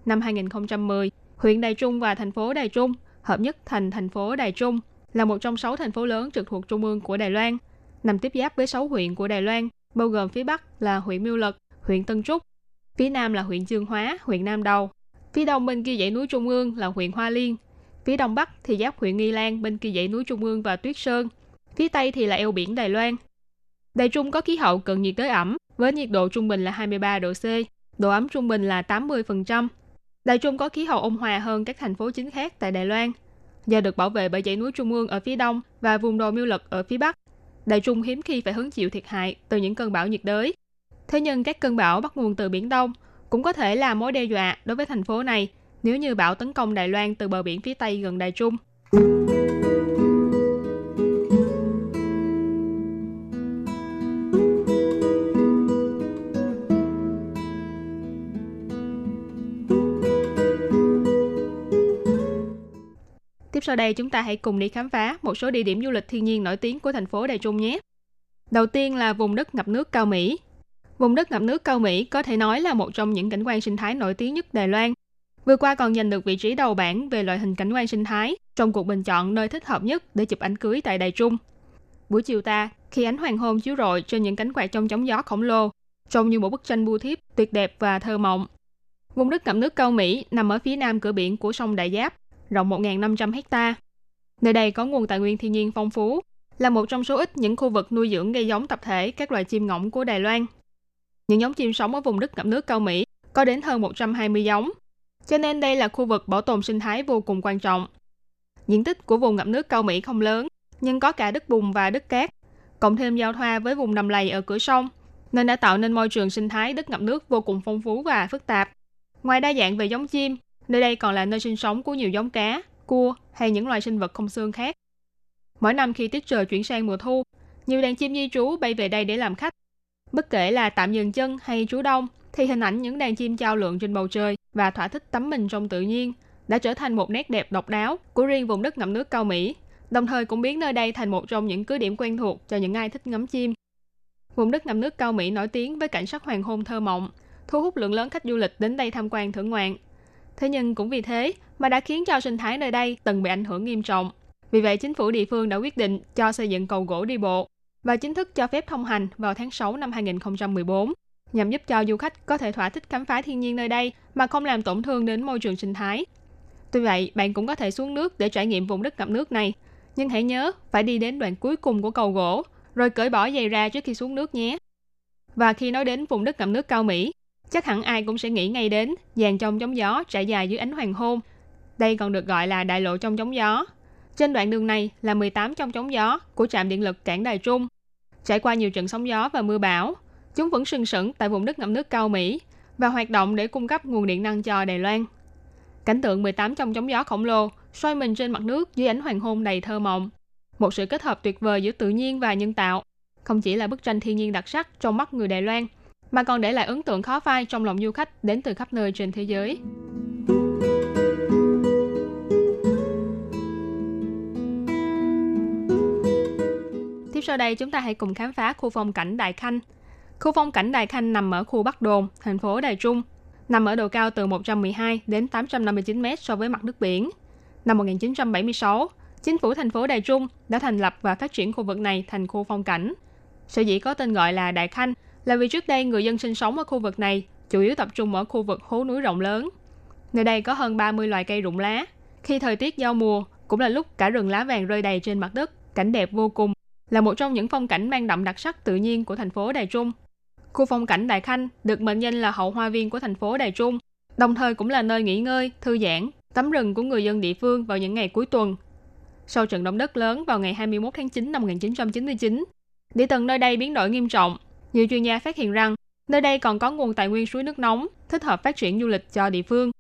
Năm 2010, huyện Đài Trung và thành phố Đài Trung hợp nhất thành thành phố Đài Trung là một trong sáu thành phố lớn trực thuộc trung ương của Đài Loan, nằm tiếp giáp với sáu huyện của Đài Loan bao gồm phía Bắc là huyện Miêu Lực, huyện Tân Trúc, phía Nam là huyện Dương Hóa, huyện Nam Đầu, phía Đông bên kia dãy núi Trung ương là huyện Hoa Liên, phía Đông Bắc thì giáp huyện Nghi Lan bên kia dãy núi Trung ương và Tuyết Sơn, phía Tây thì là eo biển Đài Loan. Đài Trung có khí hậu cận nhiệt đới ẩm, với nhiệt độ trung bình là 23 độ C, độ ẩm trung bình là 80%. Đài Trung có khí hậu ôn hòa hơn các thành phố chính khác tại Đài Loan, do được bảo vệ bởi dãy núi Trung ương ở phía đông và vùng đồi miêu lực ở phía bắc. Đại Trung hiếm khi phải hứng chịu thiệt hại từ những cơn bão nhiệt đới. Thế nhưng các cơn bão bắt nguồn từ Biển Đông cũng có thể là mối đe dọa đối với thành phố này nếu như bão tấn công Đài Loan từ bờ biển phía Tây gần Đài Trung. Tiếp sau đây chúng ta hãy cùng đi khám phá một số địa điểm du lịch thiên nhiên nổi tiếng của thành phố Đài Trung nhé. Đầu tiên là vùng đất ngập nước Cao Mỹ. Vùng đất ngập nước Cao Mỹ có thể nói là một trong những cảnh quan sinh thái nổi tiếng nhất Đài Loan. Vừa qua còn giành được vị trí đầu bảng về loại hình cảnh quan sinh thái trong cuộc bình chọn nơi thích hợp nhất để chụp ảnh cưới tại Đài Trung. Buổi chiều ta, khi ánh hoàng hôn chiếu rọi trên những cánh quạt trong chóng gió khổng lồ, trông như một bức tranh bưu thiếp tuyệt đẹp và thơ mộng. Vùng đất ngập nước Cao Mỹ nằm ở phía nam cửa biển của sông Đại Giáp, rộng 1.500 hecta. Nơi đây có nguồn tài nguyên thiên nhiên phong phú, là một trong số ít những khu vực nuôi dưỡng gây giống tập thể các loài chim ngỗng của Đài Loan. Những giống chim sống ở vùng đất ngập nước cao Mỹ có đến hơn 120 giống, cho nên đây là khu vực bảo tồn sinh thái vô cùng quan trọng. Diện tích của vùng ngập nước cao Mỹ không lớn, nhưng có cả đất bùn và đất cát, cộng thêm giao thoa với vùng đầm lầy ở cửa sông, nên đã tạo nên môi trường sinh thái đất ngập nước vô cùng phong phú và phức tạp. Ngoài đa dạng về giống chim, Nơi đây còn là nơi sinh sống của nhiều giống cá, cua hay những loài sinh vật không xương khác. Mỗi năm khi tiết trời chuyển sang mùa thu, nhiều đàn chim di trú bay về đây để làm khách. Bất kể là tạm dừng chân hay trú đông, thì hình ảnh những đàn chim trao lượn trên bầu trời và thỏa thích tắm mình trong tự nhiên đã trở thành một nét đẹp độc đáo của riêng vùng đất ngậm nước cao Mỹ, đồng thời cũng biến nơi đây thành một trong những cứ điểm quen thuộc cho những ai thích ngắm chim. Vùng đất ngậm nước cao Mỹ nổi tiếng với cảnh sắc hoàng hôn thơ mộng, thu hút lượng lớn khách du lịch đến đây tham quan thưởng ngoạn. Thế nhưng cũng vì thế mà đã khiến cho sinh thái nơi đây từng bị ảnh hưởng nghiêm trọng. Vì vậy, chính phủ địa phương đã quyết định cho xây dựng cầu gỗ đi bộ. và chính thức cho phép thông hành vào tháng 6 năm 2014 nhằm giúp cho du khách có thể thỏa thích khám phá thiên nhiên nơi đây mà không làm tổn thương đến môi trường sinh thái. Tuy vậy, bạn cũng có thể xuống nước để trải nghiệm vùng đất ngập nước này, nhưng hãy nhớ phải đi đến đoạn cuối cùng của cầu gỗ, rồi cởi bỏ giày ra trước khi xuống nước nhé. Và khi nói đến vùng đất ngập nước cao Mỹ, chắc hẳn ai cũng sẽ nghĩ ngay đến dàn trong chống gió trải dài dưới ánh hoàng hôn. Đây còn được gọi là đại lộ trong chống gió. Trên đoạn đường này là 18 trong chống gió của trạm điện lực Cảng Đài Trung. Trải qua nhiều trận sóng gió và mưa bão, chúng vẫn sừng sững tại vùng đất ngậm nước cao Mỹ và hoạt động để cung cấp nguồn điện năng cho Đài Loan. Cảnh tượng 18 trong chống gió khổng lồ xoay mình trên mặt nước dưới ánh hoàng hôn đầy thơ mộng. Một sự kết hợp tuyệt vời giữa tự nhiên và nhân tạo. Không chỉ là bức tranh thiên nhiên đặc sắc trong mắt người Đài Loan, mà còn để lại ấn tượng khó phai trong lòng du khách đến từ khắp nơi trên thế giới. Tiếp sau đây chúng ta hãy cùng khám phá khu phong cảnh Đại Khanh. Khu phong cảnh Đại Khanh nằm ở khu Bắc Đồn, thành phố Đài Trung, nằm ở độ cao từ 112 đến 859 mét so với mặt nước biển. Năm 1976, chính phủ thành phố Đài Trung đã thành lập và phát triển khu vực này thành khu phong cảnh. Sở dĩ có tên gọi là Đại Khanh là vì trước đây người dân sinh sống ở khu vực này chủ yếu tập trung ở khu vực hố núi rộng lớn. Nơi đây có hơn 30 loài cây rụng lá. Khi thời tiết giao mùa, cũng là lúc cả rừng lá vàng rơi đầy trên mặt đất, cảnh đẹp vô cùng, là một trong những phong cảnh mang đậm đặc sắc tự nhiên của thành phố Đài Trung. Khu phong cảnh Đại Khanh được mệnh danh là hậu hoa viên của thành phố Đài Trung, đồng thời cũng là nơi nghỉ ngơi, thư giãn, tắm rừng của người dân địa phương vào những ngày cuối tuần. Sau trận động đất lớn vào ngày 21 tháng 9 năm 1999, địa tầng nơi đây biến đổi nghiêm trọng. Nhiều chuyên gia phát hiện rằng nơi đây còn có nguồn tài nguyên suối nước nóng, thích hợp phát triển du lịch cho địa phương.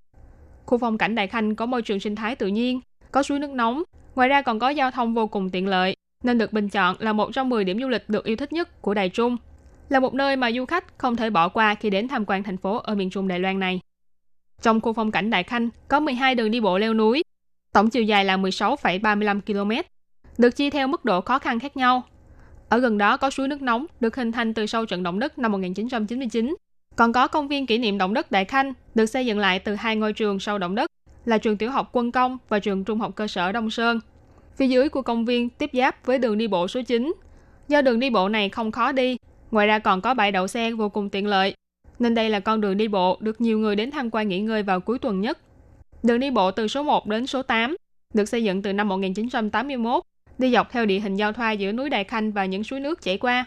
Khu phong cảnh Đại Khanh có môi trường sinh thái tự nhiên, có suối nước nóng, ngoài ra còn có giao thông vô cùng tiện lợi, nên được bình chọn là một trong 10 điểm du lịch được yêu thích nhất của Đài Trung là một nơi mà du khách không thể bỏ qua khi đến tham quan thành phố ở miền Trung Đài Loan này. Trong khu phong cảnh Đại Khanh có 12 đường đi bộ leo núi, tổng chiều dài là 16,35 km, được chia theo mức độ khó khăn khác nhau. Ở gần đó có suối nước nóng được hình thành từ sau trận động đất năm 1999. Còn có công viên kỷ niệm động đất Đại Khanh được xây dựng lại từ hai ngôi trường sau động đất là trường tiểu học Quân Công và trường trung học cơ sở Đông Sơn. Phía dưới của công viên tiếp giáp với đường đi bộ số 9. Do đường đi bộ này không khó đi Ngoài ra còn có bãi đậu xe vô cùng tiện lợi, nên đây là con đường đi bộ được nhiều người đến tham quan nghỉ ngơi vào cuối tuần nhất. Đường đi bộ từ số 1 đến số 8 được xây dựng từ năm 1981, đi dọc theo địa hình giao thoa giữa núi Đại Khanh và những suối nước chảy qua.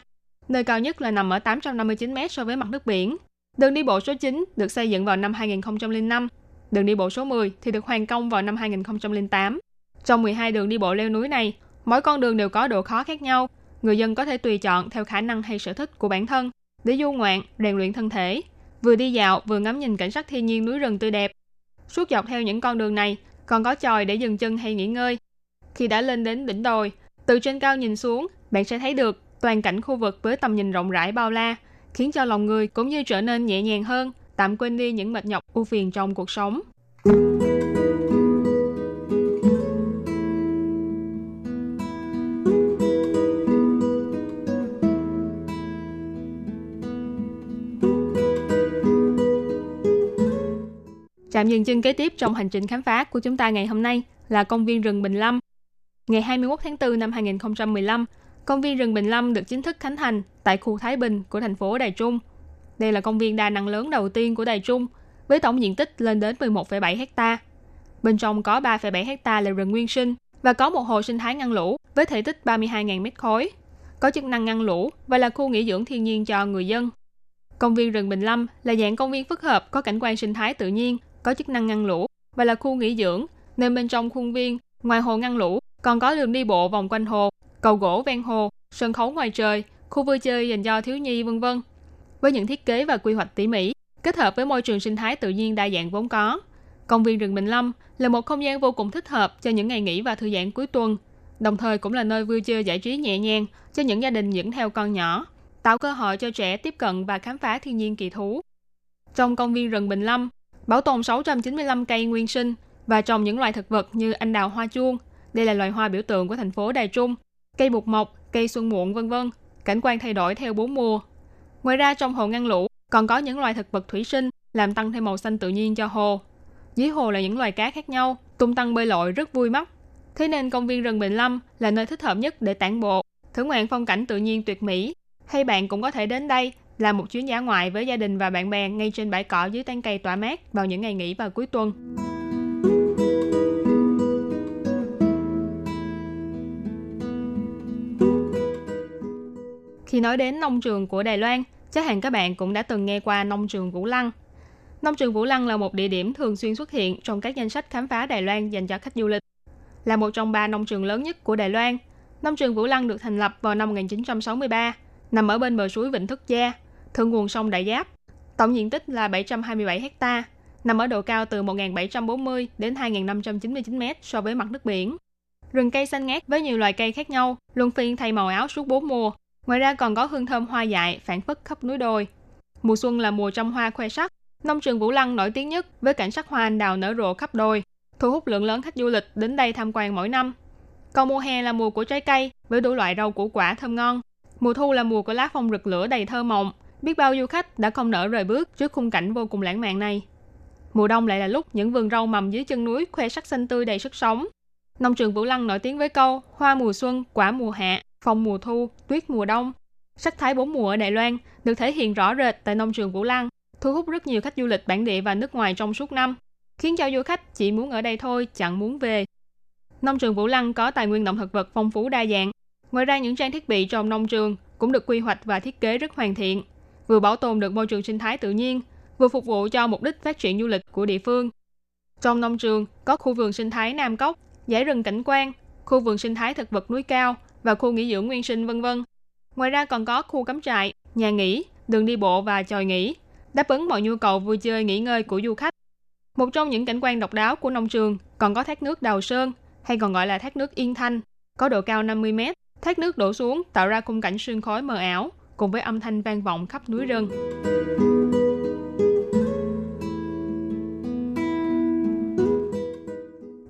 Nơi cao nhất là nằm ở 859 m so với mặt nước biển. Đường đi bộ số 9 được xây dựng vào năm 2005. Đường đi bộ số 10 thì được hoàn công vào năm 2008. Trong 12 đường đi bộ leo núi này, mỗi con đường đều có độ khó khác nhau người dân có thể tùy chọn theo khả năng hay sở thích của bản thân để du ngoạn, rèn luyện thân thể, vừa đi dạo vừa ngắm nhìn cảnh sắc thiên nhiên núi rừng tươi đẹp. Suốt dọc theo những con đường này còn có chòi để dừng chân hay nghỉ ngơi. Khi đã lên đến đỉnh đồi, từ trên cao nhìn xuống, bạn sẽ thấy được toàn cảnh khu vực với tầm nhìn rộng rãi bao la, khiến cho lòng người cũng như trở nên nhẹ nhàng hơn, tạm quên đi những mệt nhọc ưu phiền trong cuộc sống. Trạm dừng chân kế tiếp trong hành trình khám phá của chúng ta ngày hôm nay là công viên rừng Bình Lâm. Ngày 21 tháng 4 năm 2015, công viên rừng Bình Lâm được chính thức khánh thành tại khu Thái Bình của thành phố Đài Trung. Đây là công viên đa năng lớn đầu tiên của Đài Trung, với tổng diện tích lên đến 11,7 hecta. Bên trong có 3,7 hecta là rừng nguyên sinh và có một hồ sinh thái ngăn lũ với thể tích 32.000 mét khối, có chức năng ngăn lũ và là khu nghỉ dưỡng thiên nhiên cho người dân. Công viên rừng Bình Lâm là dạng công viên phức hợp có cảnh quan sinh thái tự nhiên có chức năng ngăn lũ và là khu nghỉ dưỡng, nên bên trong khuôn viên, ngoài hồ ngăn lũ, còn có đường đi bộ vòng quanh hồ, cầu gỗ ven hồ, sân khấu ngoài trời, khu vui chơi dành cho thiếu nhi vân vân. Với những thiết kế và quy hoạch tỉ mỉ, kết hợp với môi trường sinh thái tự nhiên đa dạng vốn có, công viên rừng Bình Lâm là một không gian vô cùng thích hợp cho những ngày nghỉ và thư giãn cuối tuần, đồng thời cũng là nơi vui chơi giải trí nhẹ nhàng cho những gia đình dẫn theo con nhỏ, tạo cơ hội cho trẻ tiếp cận và khám phá thiên nhiên kỳ thú. Trong công viên rừng Bình Lâm bảo tồn 695 cây nguyên sinh và trồng những loài thực vật như anh đào hoa chuông. Đây là loài hoa biểu tượng của thành phố Đài Trung, cây bục mộc, cây xuân muộn vân vân. Cảnh quan thay đổi theo bốn mùa. Ngoài ra trong hồ ngăn lũ còn có những loài thực vật thủy sinh làm tăng thêm màu xanh tự nhiên cho hồ. Dưới hồ là những loài cá khác nhau, tung tăng bơi lội rất vui mắt. Thế nên công viên rừng Bình Lâm là nơi thích hợp nhất để tản bộ, thưởng ngoạn phong cảnh tự nhiên tuyệt mỹ. Hay bạn cũng có thể đến đây làm một chuyến dã ngoại với gia đình và bạn bè ngay trên bãi cỏ dưới tán cây tỏa mát vào những ngày nghỉ và cuối tuần. Khi nói đến nông trường của Đài Loan, chắc hẳn các bạn cũng đã từng nghe qua nông trường Vũ Lăng. Nông trường Vũ Lăng là một địa điểm thường xuyên xuất hiện trong các danh sách khám phá Đài Loan dành cho khách du lịch. Là một trong ba nông trường lớn nhất của Đài Loan, nông trường Vũ Lăng được thành lập vào năm 1963, nằm ở bên bờ suối Vịnh Thức Gia, thượng nguồn sông Đại Giáp. Tổng diện tích là 727 hecta, nằm ở độ cao từ 1.740 đến 2.599 m so với mặt nước biển. Rừng cây xanh ngát với nhiều loài cây khác nhau, luân phiên thay màu áo suốt bốn mùa. Ngoài ra còn có hương thơm hoa dại phản phất khắp núi đồi. Mùa xuân là mùa trăm hoa khoe sắc. Nông trường Vũ Lăng nổi tiếng nhất với cảnh sắc hoa anh đào nở rộ khắp đồi, thu hút lượng lớn khách du lịch đến đây tham quan mỗi năm. Còn mùa hè là mùa của trái cây với đủ loại rau củ quả thơm ngon. Mùa thu là mùa của lá phong rực lửa đầy thơ mộng. Biết bao du khách đã không nỡ rời bước trước khung cảnh vô cùng lãng mạn này. Mùa đông lại là lúc những vườn rau mầm dưới chân núi khoe sắc xanh tươi đầy sức sống. Nông trường Vũ Lăng nổi tiếng với câu hoa mùa xuân, quả mùa hạ, phong mùa thu, tuyết mùa đông. Sắc thái bốn mùa ở Đài Loan được thể hiện rõ rệt tại nông trường Vũ Lăng, thu hút rất nhiều khách du lịch bản địa và nước ngoài trong suốt năm, khiến cho du khách chỉ muốn ở đây thôi, chẳng muốn về. Nông trường Vũ Lăng có tài nguyên động thực vật phong phú đa dạng. Ngoài ra những trang thiết bị trong nông trường cũng được quy hoạch và thiết kế rất hoàn thiện, vừa bảo tồn được môi trường sinh thái tự nhiên, vừa phục vụ cho mục đích phát triển du lịch của địa phương. Trong nông trường có khu vườn sinh thái Nam Cốc, dãy rừng cảnh quan, khu vườn sinh thái thực vật núi cao và khu nghỉ dưỡng nguyên sinh vân vân. Ngoài ra còn có khu cắm trại, nhà nghỉ, đường đi bộ và chòi nghỉ, đáp ứng mọi nhu cầu vui chơi nghỉ ngơi của du khách. Một trong những cảnh quan độc đáo của nông trường còn có thác nước Đào Sơn, hay còn gọi là thác nước Yên Thanh, có độ cao 50 mét. Thác nước đổ xuống tạo ra khung cảnh sương khói mờ ảo, cùng với âm thanh vang vọng khắp núi rừng.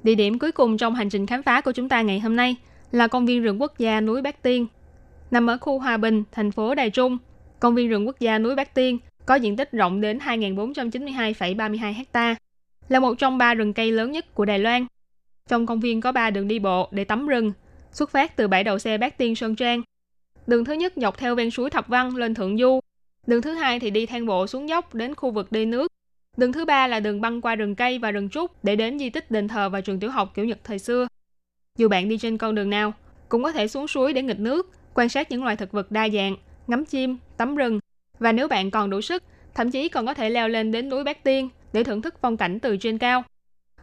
Địa điểm cuối cùng trong hành trình khám phá của chúng ta ngày hôm nay là công viên rừng quốc gia núi Bát Tiên. Nằm ở khu Hòa Bình, thành phố Đài Trung, công viên rừng quốc gia núi Bát Tiên có diện tích rộng đến 2.492,32 ha, là một trong ba rừng cây lớn nhất của Đài Loan. Trong công viên có ba đường đi bộ để tắm rừng, xuất phát từ bãi đậu xe Bát Tiên Sơn Trang. Đường thứ nhất dọc theo ven suối Thập Văn lên Thượng Du. Đường thứ hai thì đi thang bộ xuống dốc đến khu vực đê nước. Đường thứ ba là đường băng qua rừng cây và rừng trúc để đến di tích đền thờ và trường tiểu học kiểu Nhật thời xưa. Dù bạn đi trên con đường nào, cũng có thể xuống suối để nghịch nước, quan sát những loài thực vật đa dạng, ngắm chim, tắm rừng. Và nếu bạn còn đủ sức, thậm chí còn có thể leo lên đến núi Bát Tiên để thưởng thức phong cảnh từ trên cao.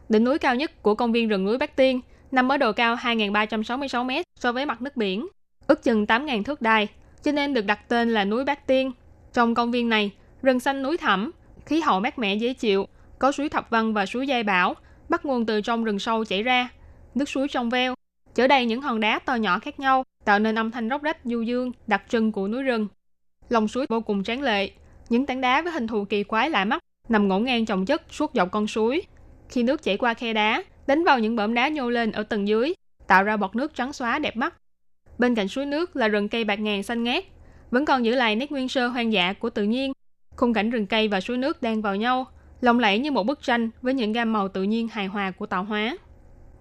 Đỉnh núi cao nhất của công viên rừng núi Bát Tiên nằm ở độ cao 2.366 m so với mặt nước biển, ước chừng 8.000 thước đài, cho nên được đặt tên là núi Bát Tiên. Trong công viên này, rừng xanh núi thẳm, khí hậu mát mẻ dễ chịu, có suối Thập Văn và suối Giai Bảo, bắt nguồn từ trong rừng sâu chảy ra, nước suối trong veo, chở đầy những hòn đá to nhỏ khác nhau, tạo nên âm thanh róc rách du dương đặc trưng của núi rừng. Lòng suối vô cùng tráng lệ, những tảng đá với hình thù kỳ quái lạ mắt nằm ngổn ngang chồng chất suốt dọc con suối. Khi nước chảy qua khe đá, đánh vào những bõm đá nhô lên ở tầng dưới, tạo ra bọt nước trắng xóa đẹp mắt. Bên cạnh suối nước là rừng cây bạc ngàn xanh ngát, vẫn còn giữ lại nét nguyên sơ hoang dã của tự nhiên. Khung cảnh rừng cây và suối nước đang vào nhau, lộng lẫy như một bức tranh với những gam màu tự nhiên hài hòa của tạo hóa.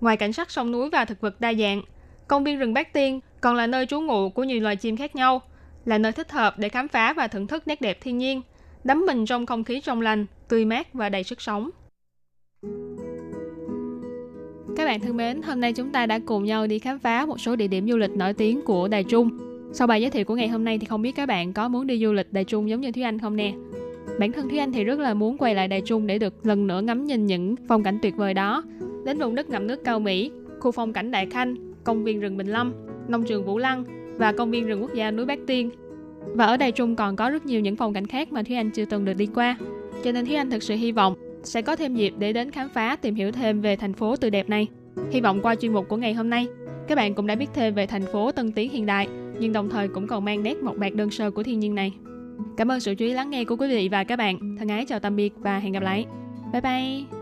Ngoài cảnh sắc sông núi và thực vật đa dạng, công viên rừng Bát Tiên còn là nơi trú ngụ của nhiều loài chim khác nhau, là nơi thích hợp để khám phá và thưởng thức nét đẹp thiên nhiên, đắm mình trong không khí trong lành, tươi mát và đầy sức sống. Các bạn thân mến, hôm nay chúng ta đã cùng nhau đi khám phá một số địa điểm du lịch nổi tiếng của Đài Trung. Sau bài giới thiệu của ngày hôm nay thì không biết các bạn có muốn đi du lịch Đài Trung giống như Thúy Anh không nè? Bản thân Thúy Anh thì rất là muốn quay lại Đài Trung để được lần nữa ngắm nhìn những phong cảnh tuyệt vời đó. Đến vùng đất ngập nước cao Mỹ, khu phong cảnh Đại Khanh, công viên rừng Bình Lâm, nông trường Vũ Lăng và công viên rừng quốc gia núi Bát Tiên. Và ở Đài Trung còn có rất nhiều những phong cảnh khác mà Thúy Anh chưa từng được đi qua. Cho nên Thúy Anh thực sự hy vọng sẽ có thêm dịp để đến khám phá tìm hiểu thêm về thành phố tươi đẹp này. Hy vọng qua chuyên mục của ngày hôm nay, các bạn cũng đã biết thêm về thành phố tân tiến hiện đại, nhưng đồng thời cũng còn mang nét mộc mạc đơn sơ của thiên nhiên này. Cảm ơn sự chú ý lắng nghe của quý vị và các bạn. Thân ái chào tạm biệt và hẹn gặp lại. Bye bye!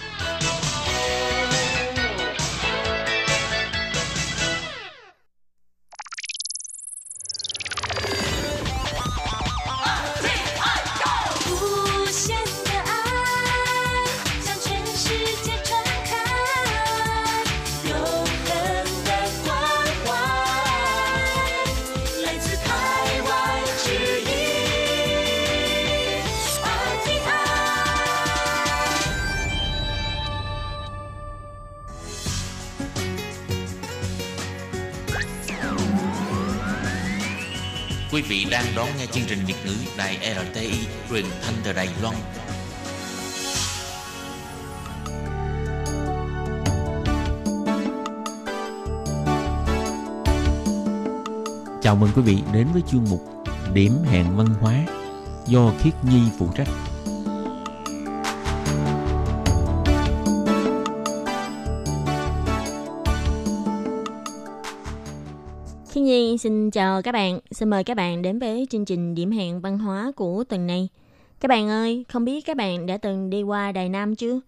Đang đón nghe chương trình Việt ngữ Đài RTI truyền thanh từ Đài Loan. Chào mừng quý vị đến với chuyên mục Điểm hẹn văn hóa do Khiết Nhi phụ trách. Xin chào các bạn, xin mời các bạn đến với chương trình điểm hẹn văn hóa của tuần này. Các bạn ơi, không biết các bạn đã từng đi qua Đài Nam chưa?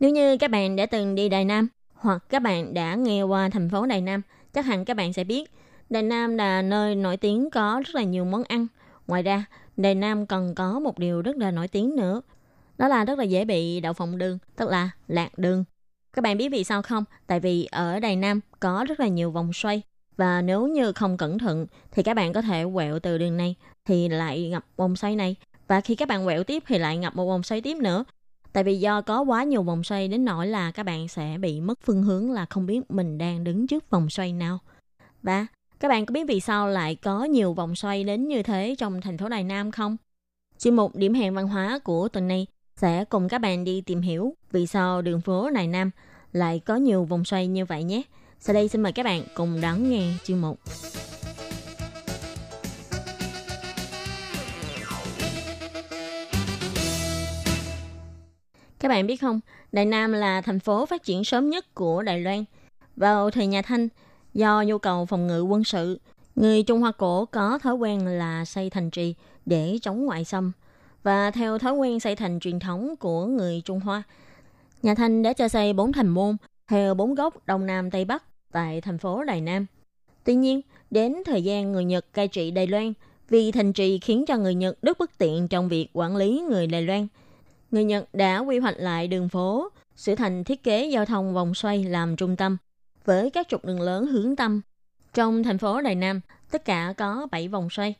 Nếu như các bạn đã từng đi Đài Nam hoặc các bạn đã nghe qua thành phố Đài Nam, chắc hẳn các bạn sẽ biết Đài Nam là nơi nổi tiếng có rất là nhiều món ăn. Ngoài ra, Đài Nam còn có một điều rất là nổi tiếng nữa. Đó là rất là dễ bị đậu phộng đường, tức là lạc đường. Các bạn biết vì sao không? Tại vì ở Đài Nam có rất là nhiều vòng xoay và nếu như không cẩn thận, thì các bạn có thể quẹo từ đường này thì lại ngập vòng xoay này. Và khi các bạn quẹo tiếp thì lại ngập một vòng xoay tiếp nữa. Tại vì do có quá nhiều vòng xoay đến nỗi là các bạn sẽ bị mất phương hướng là không biết mình đang đứng trước vòng xoay nào. Và các bạn có biết vì sao lại có nhiều vòng xoay đến như thế trong thành phố Đài Nam không? Chuyên mục điểm hẹn văn hóa của tuần này sẽ cùng các bạn đi tìm hiểu vì sao đường phố Đài Nam lại có nhiều vòng xoay như vậy nhé. Sau đây xin mời các bạn cùng đón nghe chuyên mục. Các bạn biết không, Đài Nam là thành phố phát triển sớm nhất của Đài Loan. Vào thời nhà Thanh, do nhu cầu phòng ngự quân sự, người Trung Hoa cổ có thói quen là xây thành trì để chống ngoại xâm. Và theo thói quen xây thành truyền thống của người Trung Hoa, nhà Thanh đã cho xây bốn thành môn theo bốn góc Đông Nam Tây Bắc tại thành phố Đài Nam. Tuy nhiên, đến thời gian người Nhật cai trị Đài Loan, vì thành trì khiến cho người Nhật rất bất tiện trong việc quản lý người Đài Loan. Người Nhật đã quy hoạch lại đường phố, sửa thành thiết kế giao thông vòng xoay làm trung tâm, với các trục đường lớn hướng tâm. Trong thành phố Đài Nam, tất cả có 7 vòng xoay,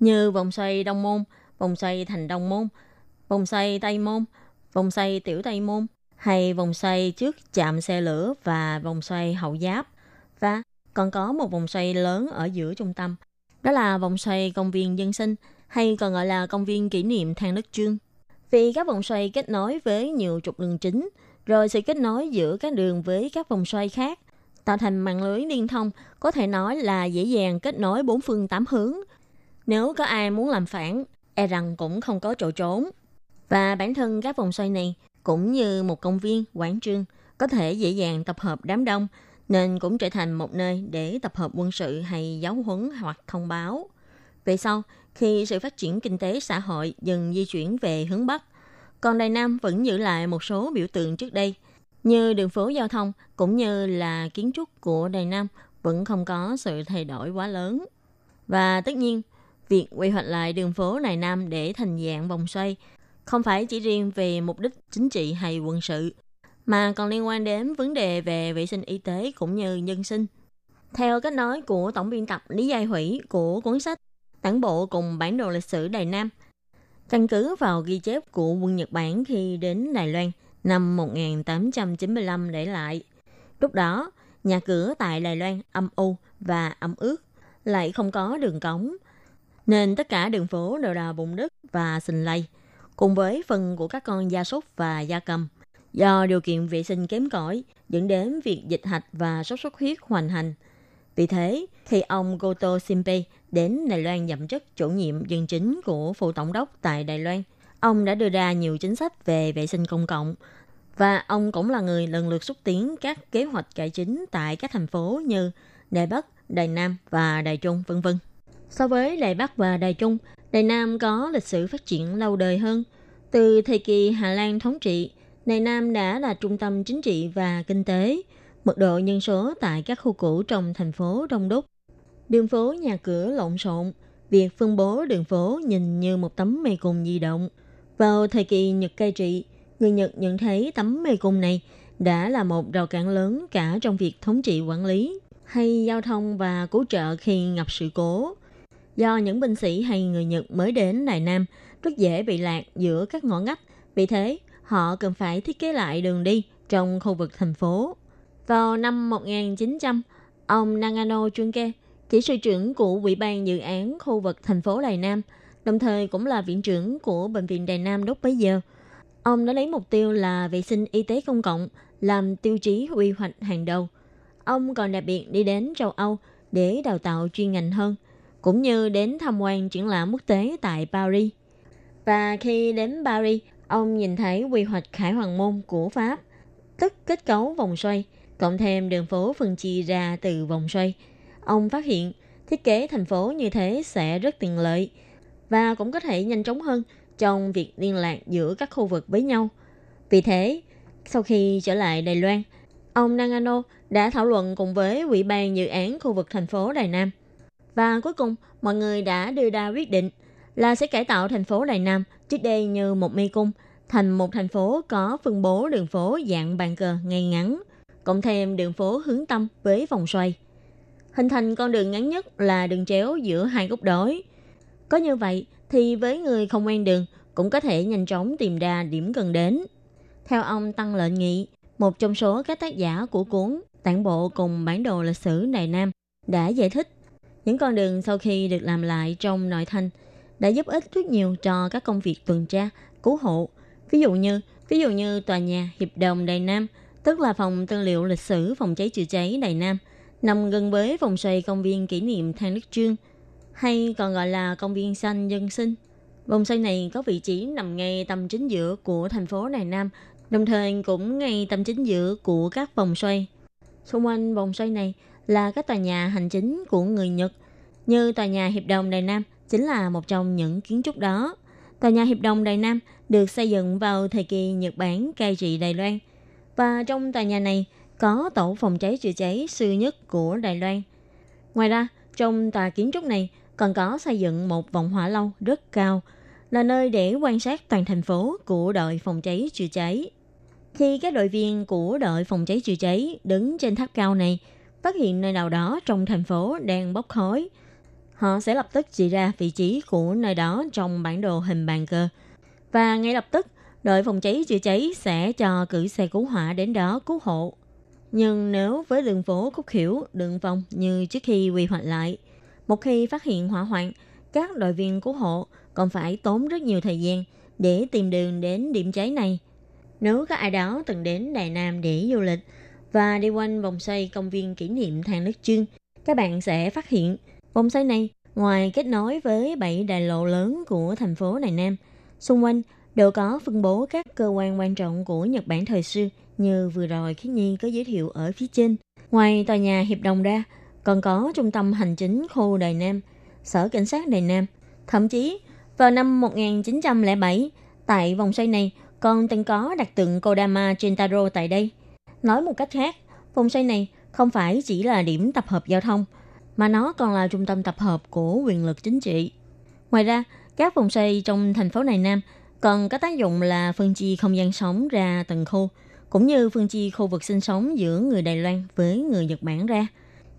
như vòng xoay Đông Môn, vòng xoay Thành Đông Môn, vòng xoay Tây Môn, vòng xoay Tiểu Tây Môn, hay vòng xoay trước chạm xe lửa và vòng xoay hậu giáp. Và còn có một vòng xoay lớn ở giữa trung tâm. Đó là vòng xoay công viên dân sinh hay còn gọi là công viên kỷ niệm Thang Đức Trương. Vì các vòng xoay kết nối với nhiều trục đường chính, rồi sự kết nối giữa các đường với các vòng xoay khác, tạo thành mạng lưới liên thông có thể nói là dễ dàng kết nối bốn phương tám hướng. Nếu có ai muốn làm phản, e rằng cũng không có chỗ trốn. Và bản thân các vòng xoay này cũng như một công viên, quảng trường, có thể dễ dàng tập hợp đám đông, nên cũng trở thành một nơi để tập hợp quân sự hay giáo huấn hoặc thông báo. Về sau, khi sự phát triển kinh tế xã hội dần di chuyển về hướng Bắc, còn Đài Nam vẫn giữ lại một số biểu tượng trước đây, như đường phố giao thông cũng như là kiến trúc của Đài Nam vẫn không có sự thay đổi quá lớn. Và tất nhiên, việc quy hoạch lại đường phố Đài Nam để thành dạng vòng xoay không phải chỉ riêng về mục đích chính trị hay quân sự, mà còn liên quan đến vấn đề về vệ sinh y tế cũng như nhân sinh. Theo cách nói của tổng biên tập Lý Giai Hủy của cuốn sách Tản bộ cùng bản đồ lịch sử Đài Nam, căn cứ vào ghi chép của quân Nhật Bản khi đến Đài Loan năm 1895 để lại. Lúc đó, nhà cửa tại Đài Loan âm u và ẩm ướt, lại không có đường cống, nên tất cả đường phố đều là bùn đất và sình lầy cùng với phần của các con gia súc và gia cầm. Do điều kiện vệ sinh kém cỏi dẫn đến việc dịch hạch và sốt xuất huyết hoành hành. Vì thế, khi ông Goto Simpe đến Đài Loan nhậm chức chủ nhiệm dân chính của phụ tổng đốc tại Đài Loan, ông đã đưa ra nhiều chính sách về vệ sinh công cộng và ông cũng là người lần lượt xúc tiến các kế hoạch cải chính tại các thành phố như Đài Bắc, Đài Nam và Đài Trung, vân vân. So với Đài Bắc và Đài Trung, Đài Nam có lịch sử phát triển lâu đời hơn. Từ thời kỳ Hà Lan thống trị, Đài Nam đã là trung tâm chính trị và kinh tế. Mật độ nhân số tại các khu cũ trong thành phố đông đúc. Đường phố nhà cửa lộn xộn, việc phân bố đường phố nhìn như một tấm mê cung di động. Vào thời kỳ Nhật cai trị, người Nhật nhận thấy tấm mê cung này đã là một rào cản lớn cả trong việc thống trị quản lý hay giao thông và cứu trợ khi ngập sự cố. Do những binh sĩ hay người Nhật mới đến Đài Nam rất dễ bị lạc giữa các ngõ ngách, vì thế họ cần phải thiết kế lại đường đi trong khu vực thành phố. Vào năm 1900, ông Nagano Junke, chỉ sư trưởng của Ủy ban dự án khu vực thành phố Đài Nam, đồng thời cũng là viện trưởng của Bệnh viện Đài Nam lúc bấy giờ. Ông đã lấy mục tiêu là vệ sinh y tế công cộng làm tiêu chí quy hoạch hàng đầu. Ông còn đặc biệt đi đến châu Âu để đào tạo chuyên ngành hơn, cũng như đến tham quan triển lãm quốc tế tại Paris. Và khi đến Paris, ông nhìn thấy quy hoạch Khải Hoàng Môn của Pháp, tức kết cấu vòng xoay, cộng thêm đường phố phân chia ra từ vòng xoay. Ông phát hiện thiết kế thành phố như thế sẽ rất tiện lợi và cũng có thể nhanh chóng hơn trong việc liên lạc giữa các khu vực với nhau. Vì thế, sau khi trở lại Đài Loan, ông Nagano đã thảo luận cùng với Ủy ban dự án khu vực thành phố Đài Nam. Và cuối cùng, mọi người đã đưa ra quyết định là sẽ cải tạo thành phố Đài Nam trước đây như một mê cung thành một thành phố có phân bố đường phố dạng bàn cờ ngay ngắn, cộng thêm đường phố hướng tâm với vòng xoay. Hình thành con đường ngắn nhất là đường chéo giữa hai góc đối. Có như vậy thì với người không quen đường cũng có thể nhanh chóng tìm ra điểm cần đến. Theo ông Tăng Lệnh Nghị, một trong số các tác giả của cuốn Tản bộ cùng bản đồ lịch sử Đài Nam đã giải thích những con đường sau khi được làm lại trong nội thành đã giúp ích rất nhiều cho các công việc tuần tra, cứu hộ. Ví dụ như ví dụ như tòa nhà Hiệp đồng Đài Nam, tức là phòng tư liệu lịch sử phòng cháy chữa cháy Đài Nam, nằm gần với vòng xoay công viên kỷ niệm Thang Đức Trương, hay còn gọi là công viên xanh dân sinh. Vòng xoay này có vị trí nằm ngay tâm chính giữa của thành phố Đài Nam, đồng thời cũng ngay tâm chính giữa của các vòng xoay. Xung quanh vòng xoay này là các tòa nhà hành chính của người Nhật, như tòa nhà Hiệp đồng Đài Nam chính là một trong những kiến trúc đó. Tòa nhà Hiệp đồng Đài Nam được xây dựng vào thời kỳ Nhật Bản cai trị Đài Loan. Và trong tòa nhà này có tổ phòng cháy chữa cháy xưa nhất của Đài Loan. Ngoài ra, trong tòa kiến trúc này còn có xây dựng một vòng hỏa lâu rất cao, là nơi để quan sát toàn thành phố của đội phòng cháy chữa cháy. Khi các đội viên của đội phòng cháy chữa cháy đứng trên tháp cao này phát hiện nơi nào đó trong thành phố đang bốc khói, họ sẽ lập tức chỉ ra vị trí của nơi đó trong bản đồ hình bàn cờ. Và ngay lập tức, đội phòng cháy chữa cháy sẽ cho cử xe cứu hỏa đến đó cứu hộ. Nhưng nếu với đường phố khúc khỉu, đường vòng như trước khi quy hoạch lại, một khi phát hiện hỏa hoạn, các đội viên cứu hộ còn phải tốn rất nhiều thời gian để tìm đường đến điểm cháy này. Nếu có ai đó từng đến Đài Nam để du lịch và đi quanh vòng xoay công viên kỷ niệm Thang Đức Trương, các bạn sẽ phát hiện vòng xoay này ngoài kết nối với bảy đại lộ lớn của thành phố Đài Nam, xung quanh đều có phân bố các cơ quan quan trọng của Nhật Bản thời xưa như vừa rồi Khiết Nhi có giới thiệu ở phía trên. Ngoài tòa nhà Hiệp Đồng ra, còn có trung tâm hành chính khu Đài Nam, sở cảnh sát Đài Nam. Thậm chí, vào năm 1907, tại vòng xoay này còn từng có đặt tượng Kodama Gentaro tại đây. Nói một cách khác, vòng xoay này không phải chỉ là điểm tập hợp giao thông, mà nó còn là trung tâm tập hợp của quyền lực chính trị. Ngoài ra, các vòng xoay trong thành phố này Nam còn có tác dụng là phân chia không gian sống ra từng khu, cũng như phân chia khu vực sinh sống giữa người Đài Loan với người Nhật Bản ra.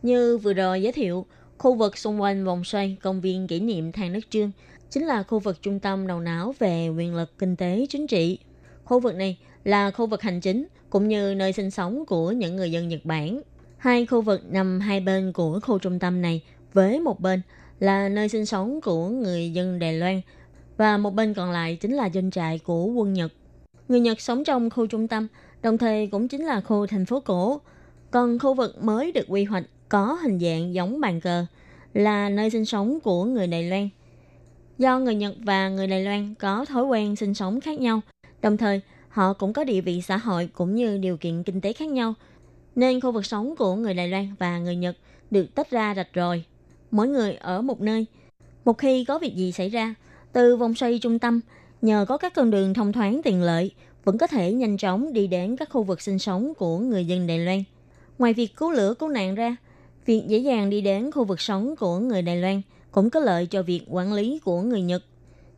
Như vừa rồi giới thiệu, khu vực xung quanh vòng xoay công viên kỷ niệm Thang Đức Trương chính là khu vực trung tâm đầu não về quyền lực kinh tế chính trị. Khu vực này là khu vực hành chính cũng như nơi sinh sống của những người dân Nhật Bản. Hai khu vực nằm hai bên của khu trung tâm này với một bên là nơi sinh sống của người dân Đài Loan và một bên còn lại chính là doanh trại của quân Nhật. Người Nhật sống trong khu trung tâm, đồng thời cũng chính là khu thành phố cổ. Còn khu vực mới được quy hoạch có hình dạng giống bàn cờ, là nơi sinh sống của người Đài Loan. Do người Nhật và người Đài Loan có thói quen sinh sống khác nhau, đồng thời họ cũng có địa vị xã hội cũng như điều kiện kinh tế khác nhau, nên khu vực sống của người Đài Loan và người Nhật được tách ra rạch rồi. Mỗi người ở một nơi. Một khi có việc gì xảy ra, từ vòng xoay trung tâm, nhờ có các con đường thông thoáng tiện lợi, vẫn có thể nhanh chóng đi đến các khu vực sinh sống của người dân Đài Loan. Ngoài việc cứu lửa cứu nạn ra, việc dễ dàng đi đến khu vực sống của người Đài Loan cũng có lợi cho việc quản lý của người Nhật.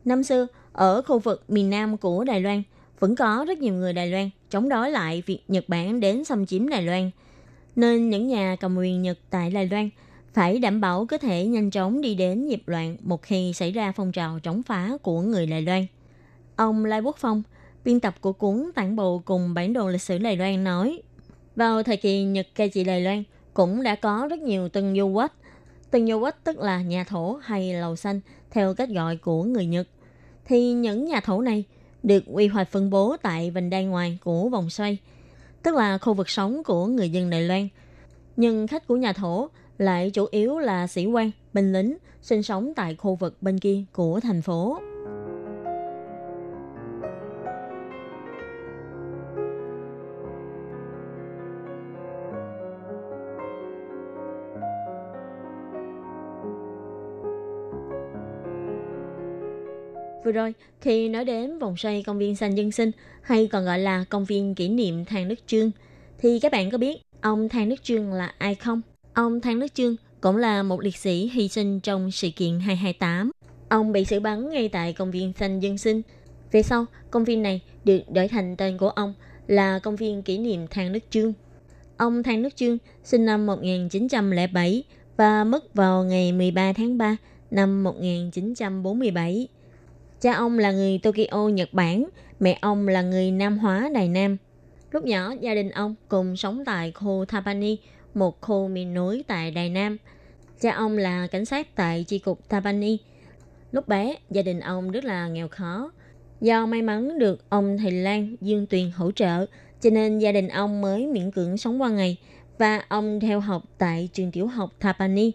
Năm xưa, ở khu vực miền Nam của Đài Loan, vẫn có rất nhiều người Đài Loan chống đối lại việc Nhật Bản đến xâm chiếm Đài Loan. Nên những nhà cầm quyền Nhật tại Đài Loan phải đảm bảo có thể nhanh chóng đi đến dịp loạn một khi xảy ra phong trào chống phá của người Đài Loan. Ông Lai Quốc Phong, biên tập của cuốn Tản bộ cùng bản đồ lịch sử Đài Loan nói, vào thời kỳ Nhật cai trị Đài Loan cũng đã có rất nhiều tân du quách. Tân du quách tức là nhà thổ hay lầu xanh theo cách gọi của người Nhật. Thì những nhà thổ này được quy hoạch phân bố tại vành đai ngoài của vòng xoay, tức là khu vực sống của người dân Đài Loan. Nhưng khách của nhà thổ lại chủ yếu là sĩ quan, binh lính sinh sống tại khu vực bên kia của thành phố. Vừa rồi, khi nói đến vòng xoay công viên xanh dân sinh hay còn gọi là công viên kỷ niệm Thang Đức Trương, thì các bạn có biết ông Thang Đức Trương là ai không? Ông Thang Đức Trương cũng là một liệt sĩ hy sinh trong sự kiện 228. Ông bị xử bắn ngay tại công viên xanh dân sinh. Về sau, công viên này được đổi thành tên của ông là công viên kỷ niệm Thang Đức Trương. Ông Thang Đức Trương sinh năm 1907 và mất vào ngày 13 tháng 3 năm 1947. Cha ông là người Tokyo, Nhật Bản, mẹ ông là người Nam Hóa, Đài Nam. Lúc nhỏ, gia đình ông cùng sống tại khu Thapani, một khu miền núi tại Đài Nam. Cha ông là cảnh sát tại chi cục Thapani. Lúc bé, gia đình ông rất là nghèo khó. Do may mắn được ông thầy Lan Dương Tuyền hỗ trợ, cho nên gia đình ông mới miễn cưỡng sống qua ngày và ông theo học tại trường tiểu học Thapani.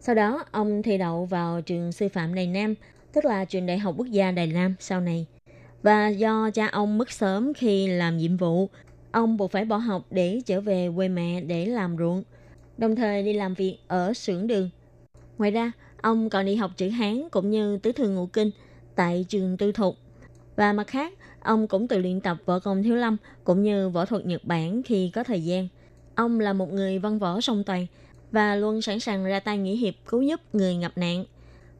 Sau đó, ông thi đậu vào trường sư phạm Đài Nam – tức là trường Đại học Quốc gia Đài Nam sau này. Và do cha ông mất sớm khi làm nhiệm vụ, ông buộc phải bỏ học để trở về quê mẹ để làm ruộng, đồng thời đi làm việc ở xưởng đường. Ngoài ra, ông còn đi học chữ Hán cũng như tứ thư ngũ kinh tại trường tư thục. Và mặt khác, ông cũng tự luyện tập võ công thiếu lâm cũng như võ thuật Nhật Bản khi có thời gian. Ông là một người văn võ song toàn và luôn sẵn sàng ra tay nghĩa hiệp cứu giúp người ngập nạn.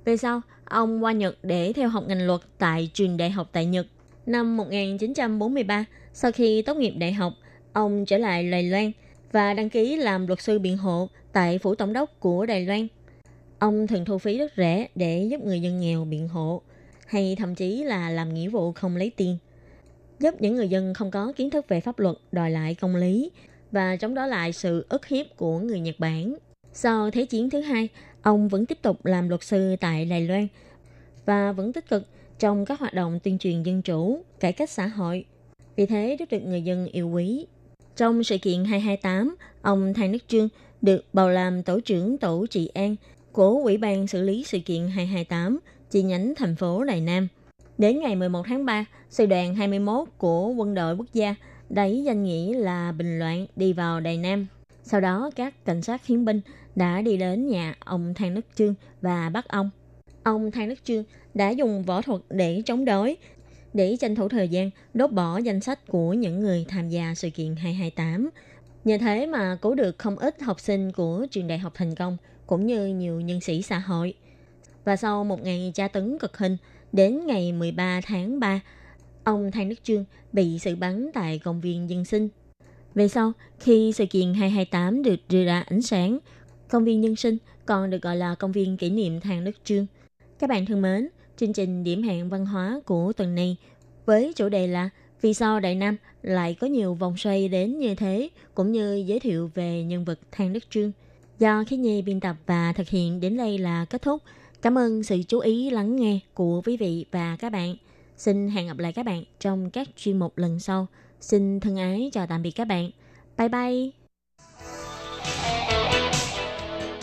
Về sau, ông qua Nhật để theo học ngành luật tại trường đại học tại Nhật. Năm 1943, sau khi tốt nghiệp đại học, ông trở lại Đài Loan và đăng ký làm luật sư biện hộ tại phủ tổng đốc của Đài Loan. Ông thường thu phí rất rẻ để giúp người dân nghèo biện hộ, hay thậm chí là làm nghĩa vụ không lấy tiền, giúp những người dân không có kiến thức về pháp luật đòi lại công lý và chống đó lại sự ức hiếp của người Nhật Bản. Sau Thế chiến thứ hai, ông vẫn tiếp tục làm luật sư tại Đài Loan và vẫn tích cực trong các hoạt động tuyên truyền dân chủ, cải cách xã hội. Vì thế rất được người dân yêu quý. Trong sự kiện 228, ông Thang Đức Trương được bầu làm tổ trưởng tổ trị an của Ủy ban xử lý sự kiện 228 chi nhánh thành phố Đài Nam. Đến ngày 11 tháng 3, sư đoàn 21 của quân đội quốc gia đẩy danh nghĩa là bình loạn đi vào Đài Nam. Sau đó, các cảnh sát hiến binh đã đi đến nhà ông Thang Đức Trương và bắt ông. Ông Thang Đức Trương đã dùng võ thuật để chống đối, để tranh thủ thời gian đốt bỏ danh sách của những người tham gia sự kiện 228. Nhờ thế mà cứu được không ít học sinh của trường đại học thành công, cũng như nhiều nhân sĩ xã hội. Và sau một ngày tra tấn cực hình, đến ngày 13 tháng 3, ông Thang Đức Trương bị xử bắn tại công viên dân sinh. Về sau, khi sự kiện 228 được đưa ra ánh sáng, công viên nhân sinh còn được gọi là công viên kỷ niệm Thang Đức Trương. Các bạn thân mến, chương trình điểm hẹn văn hóa của tuần này với chủ đề là vì sao Đại Nam lại có nhiều vòng xoay đến như thế, cũng như giới thiệu về nhân vật Thang Đức Trương. Do khí nhi biên tập và thực hiện đến đây là kết thúc. Cảm ơn sự chú ý lắng nghe của quý vị và các bạn. Xin hẹn gặp lại các bạn trong các chuyên mục lần sau. Xin thân ái chào tạm biệt các bạn. Bye bye!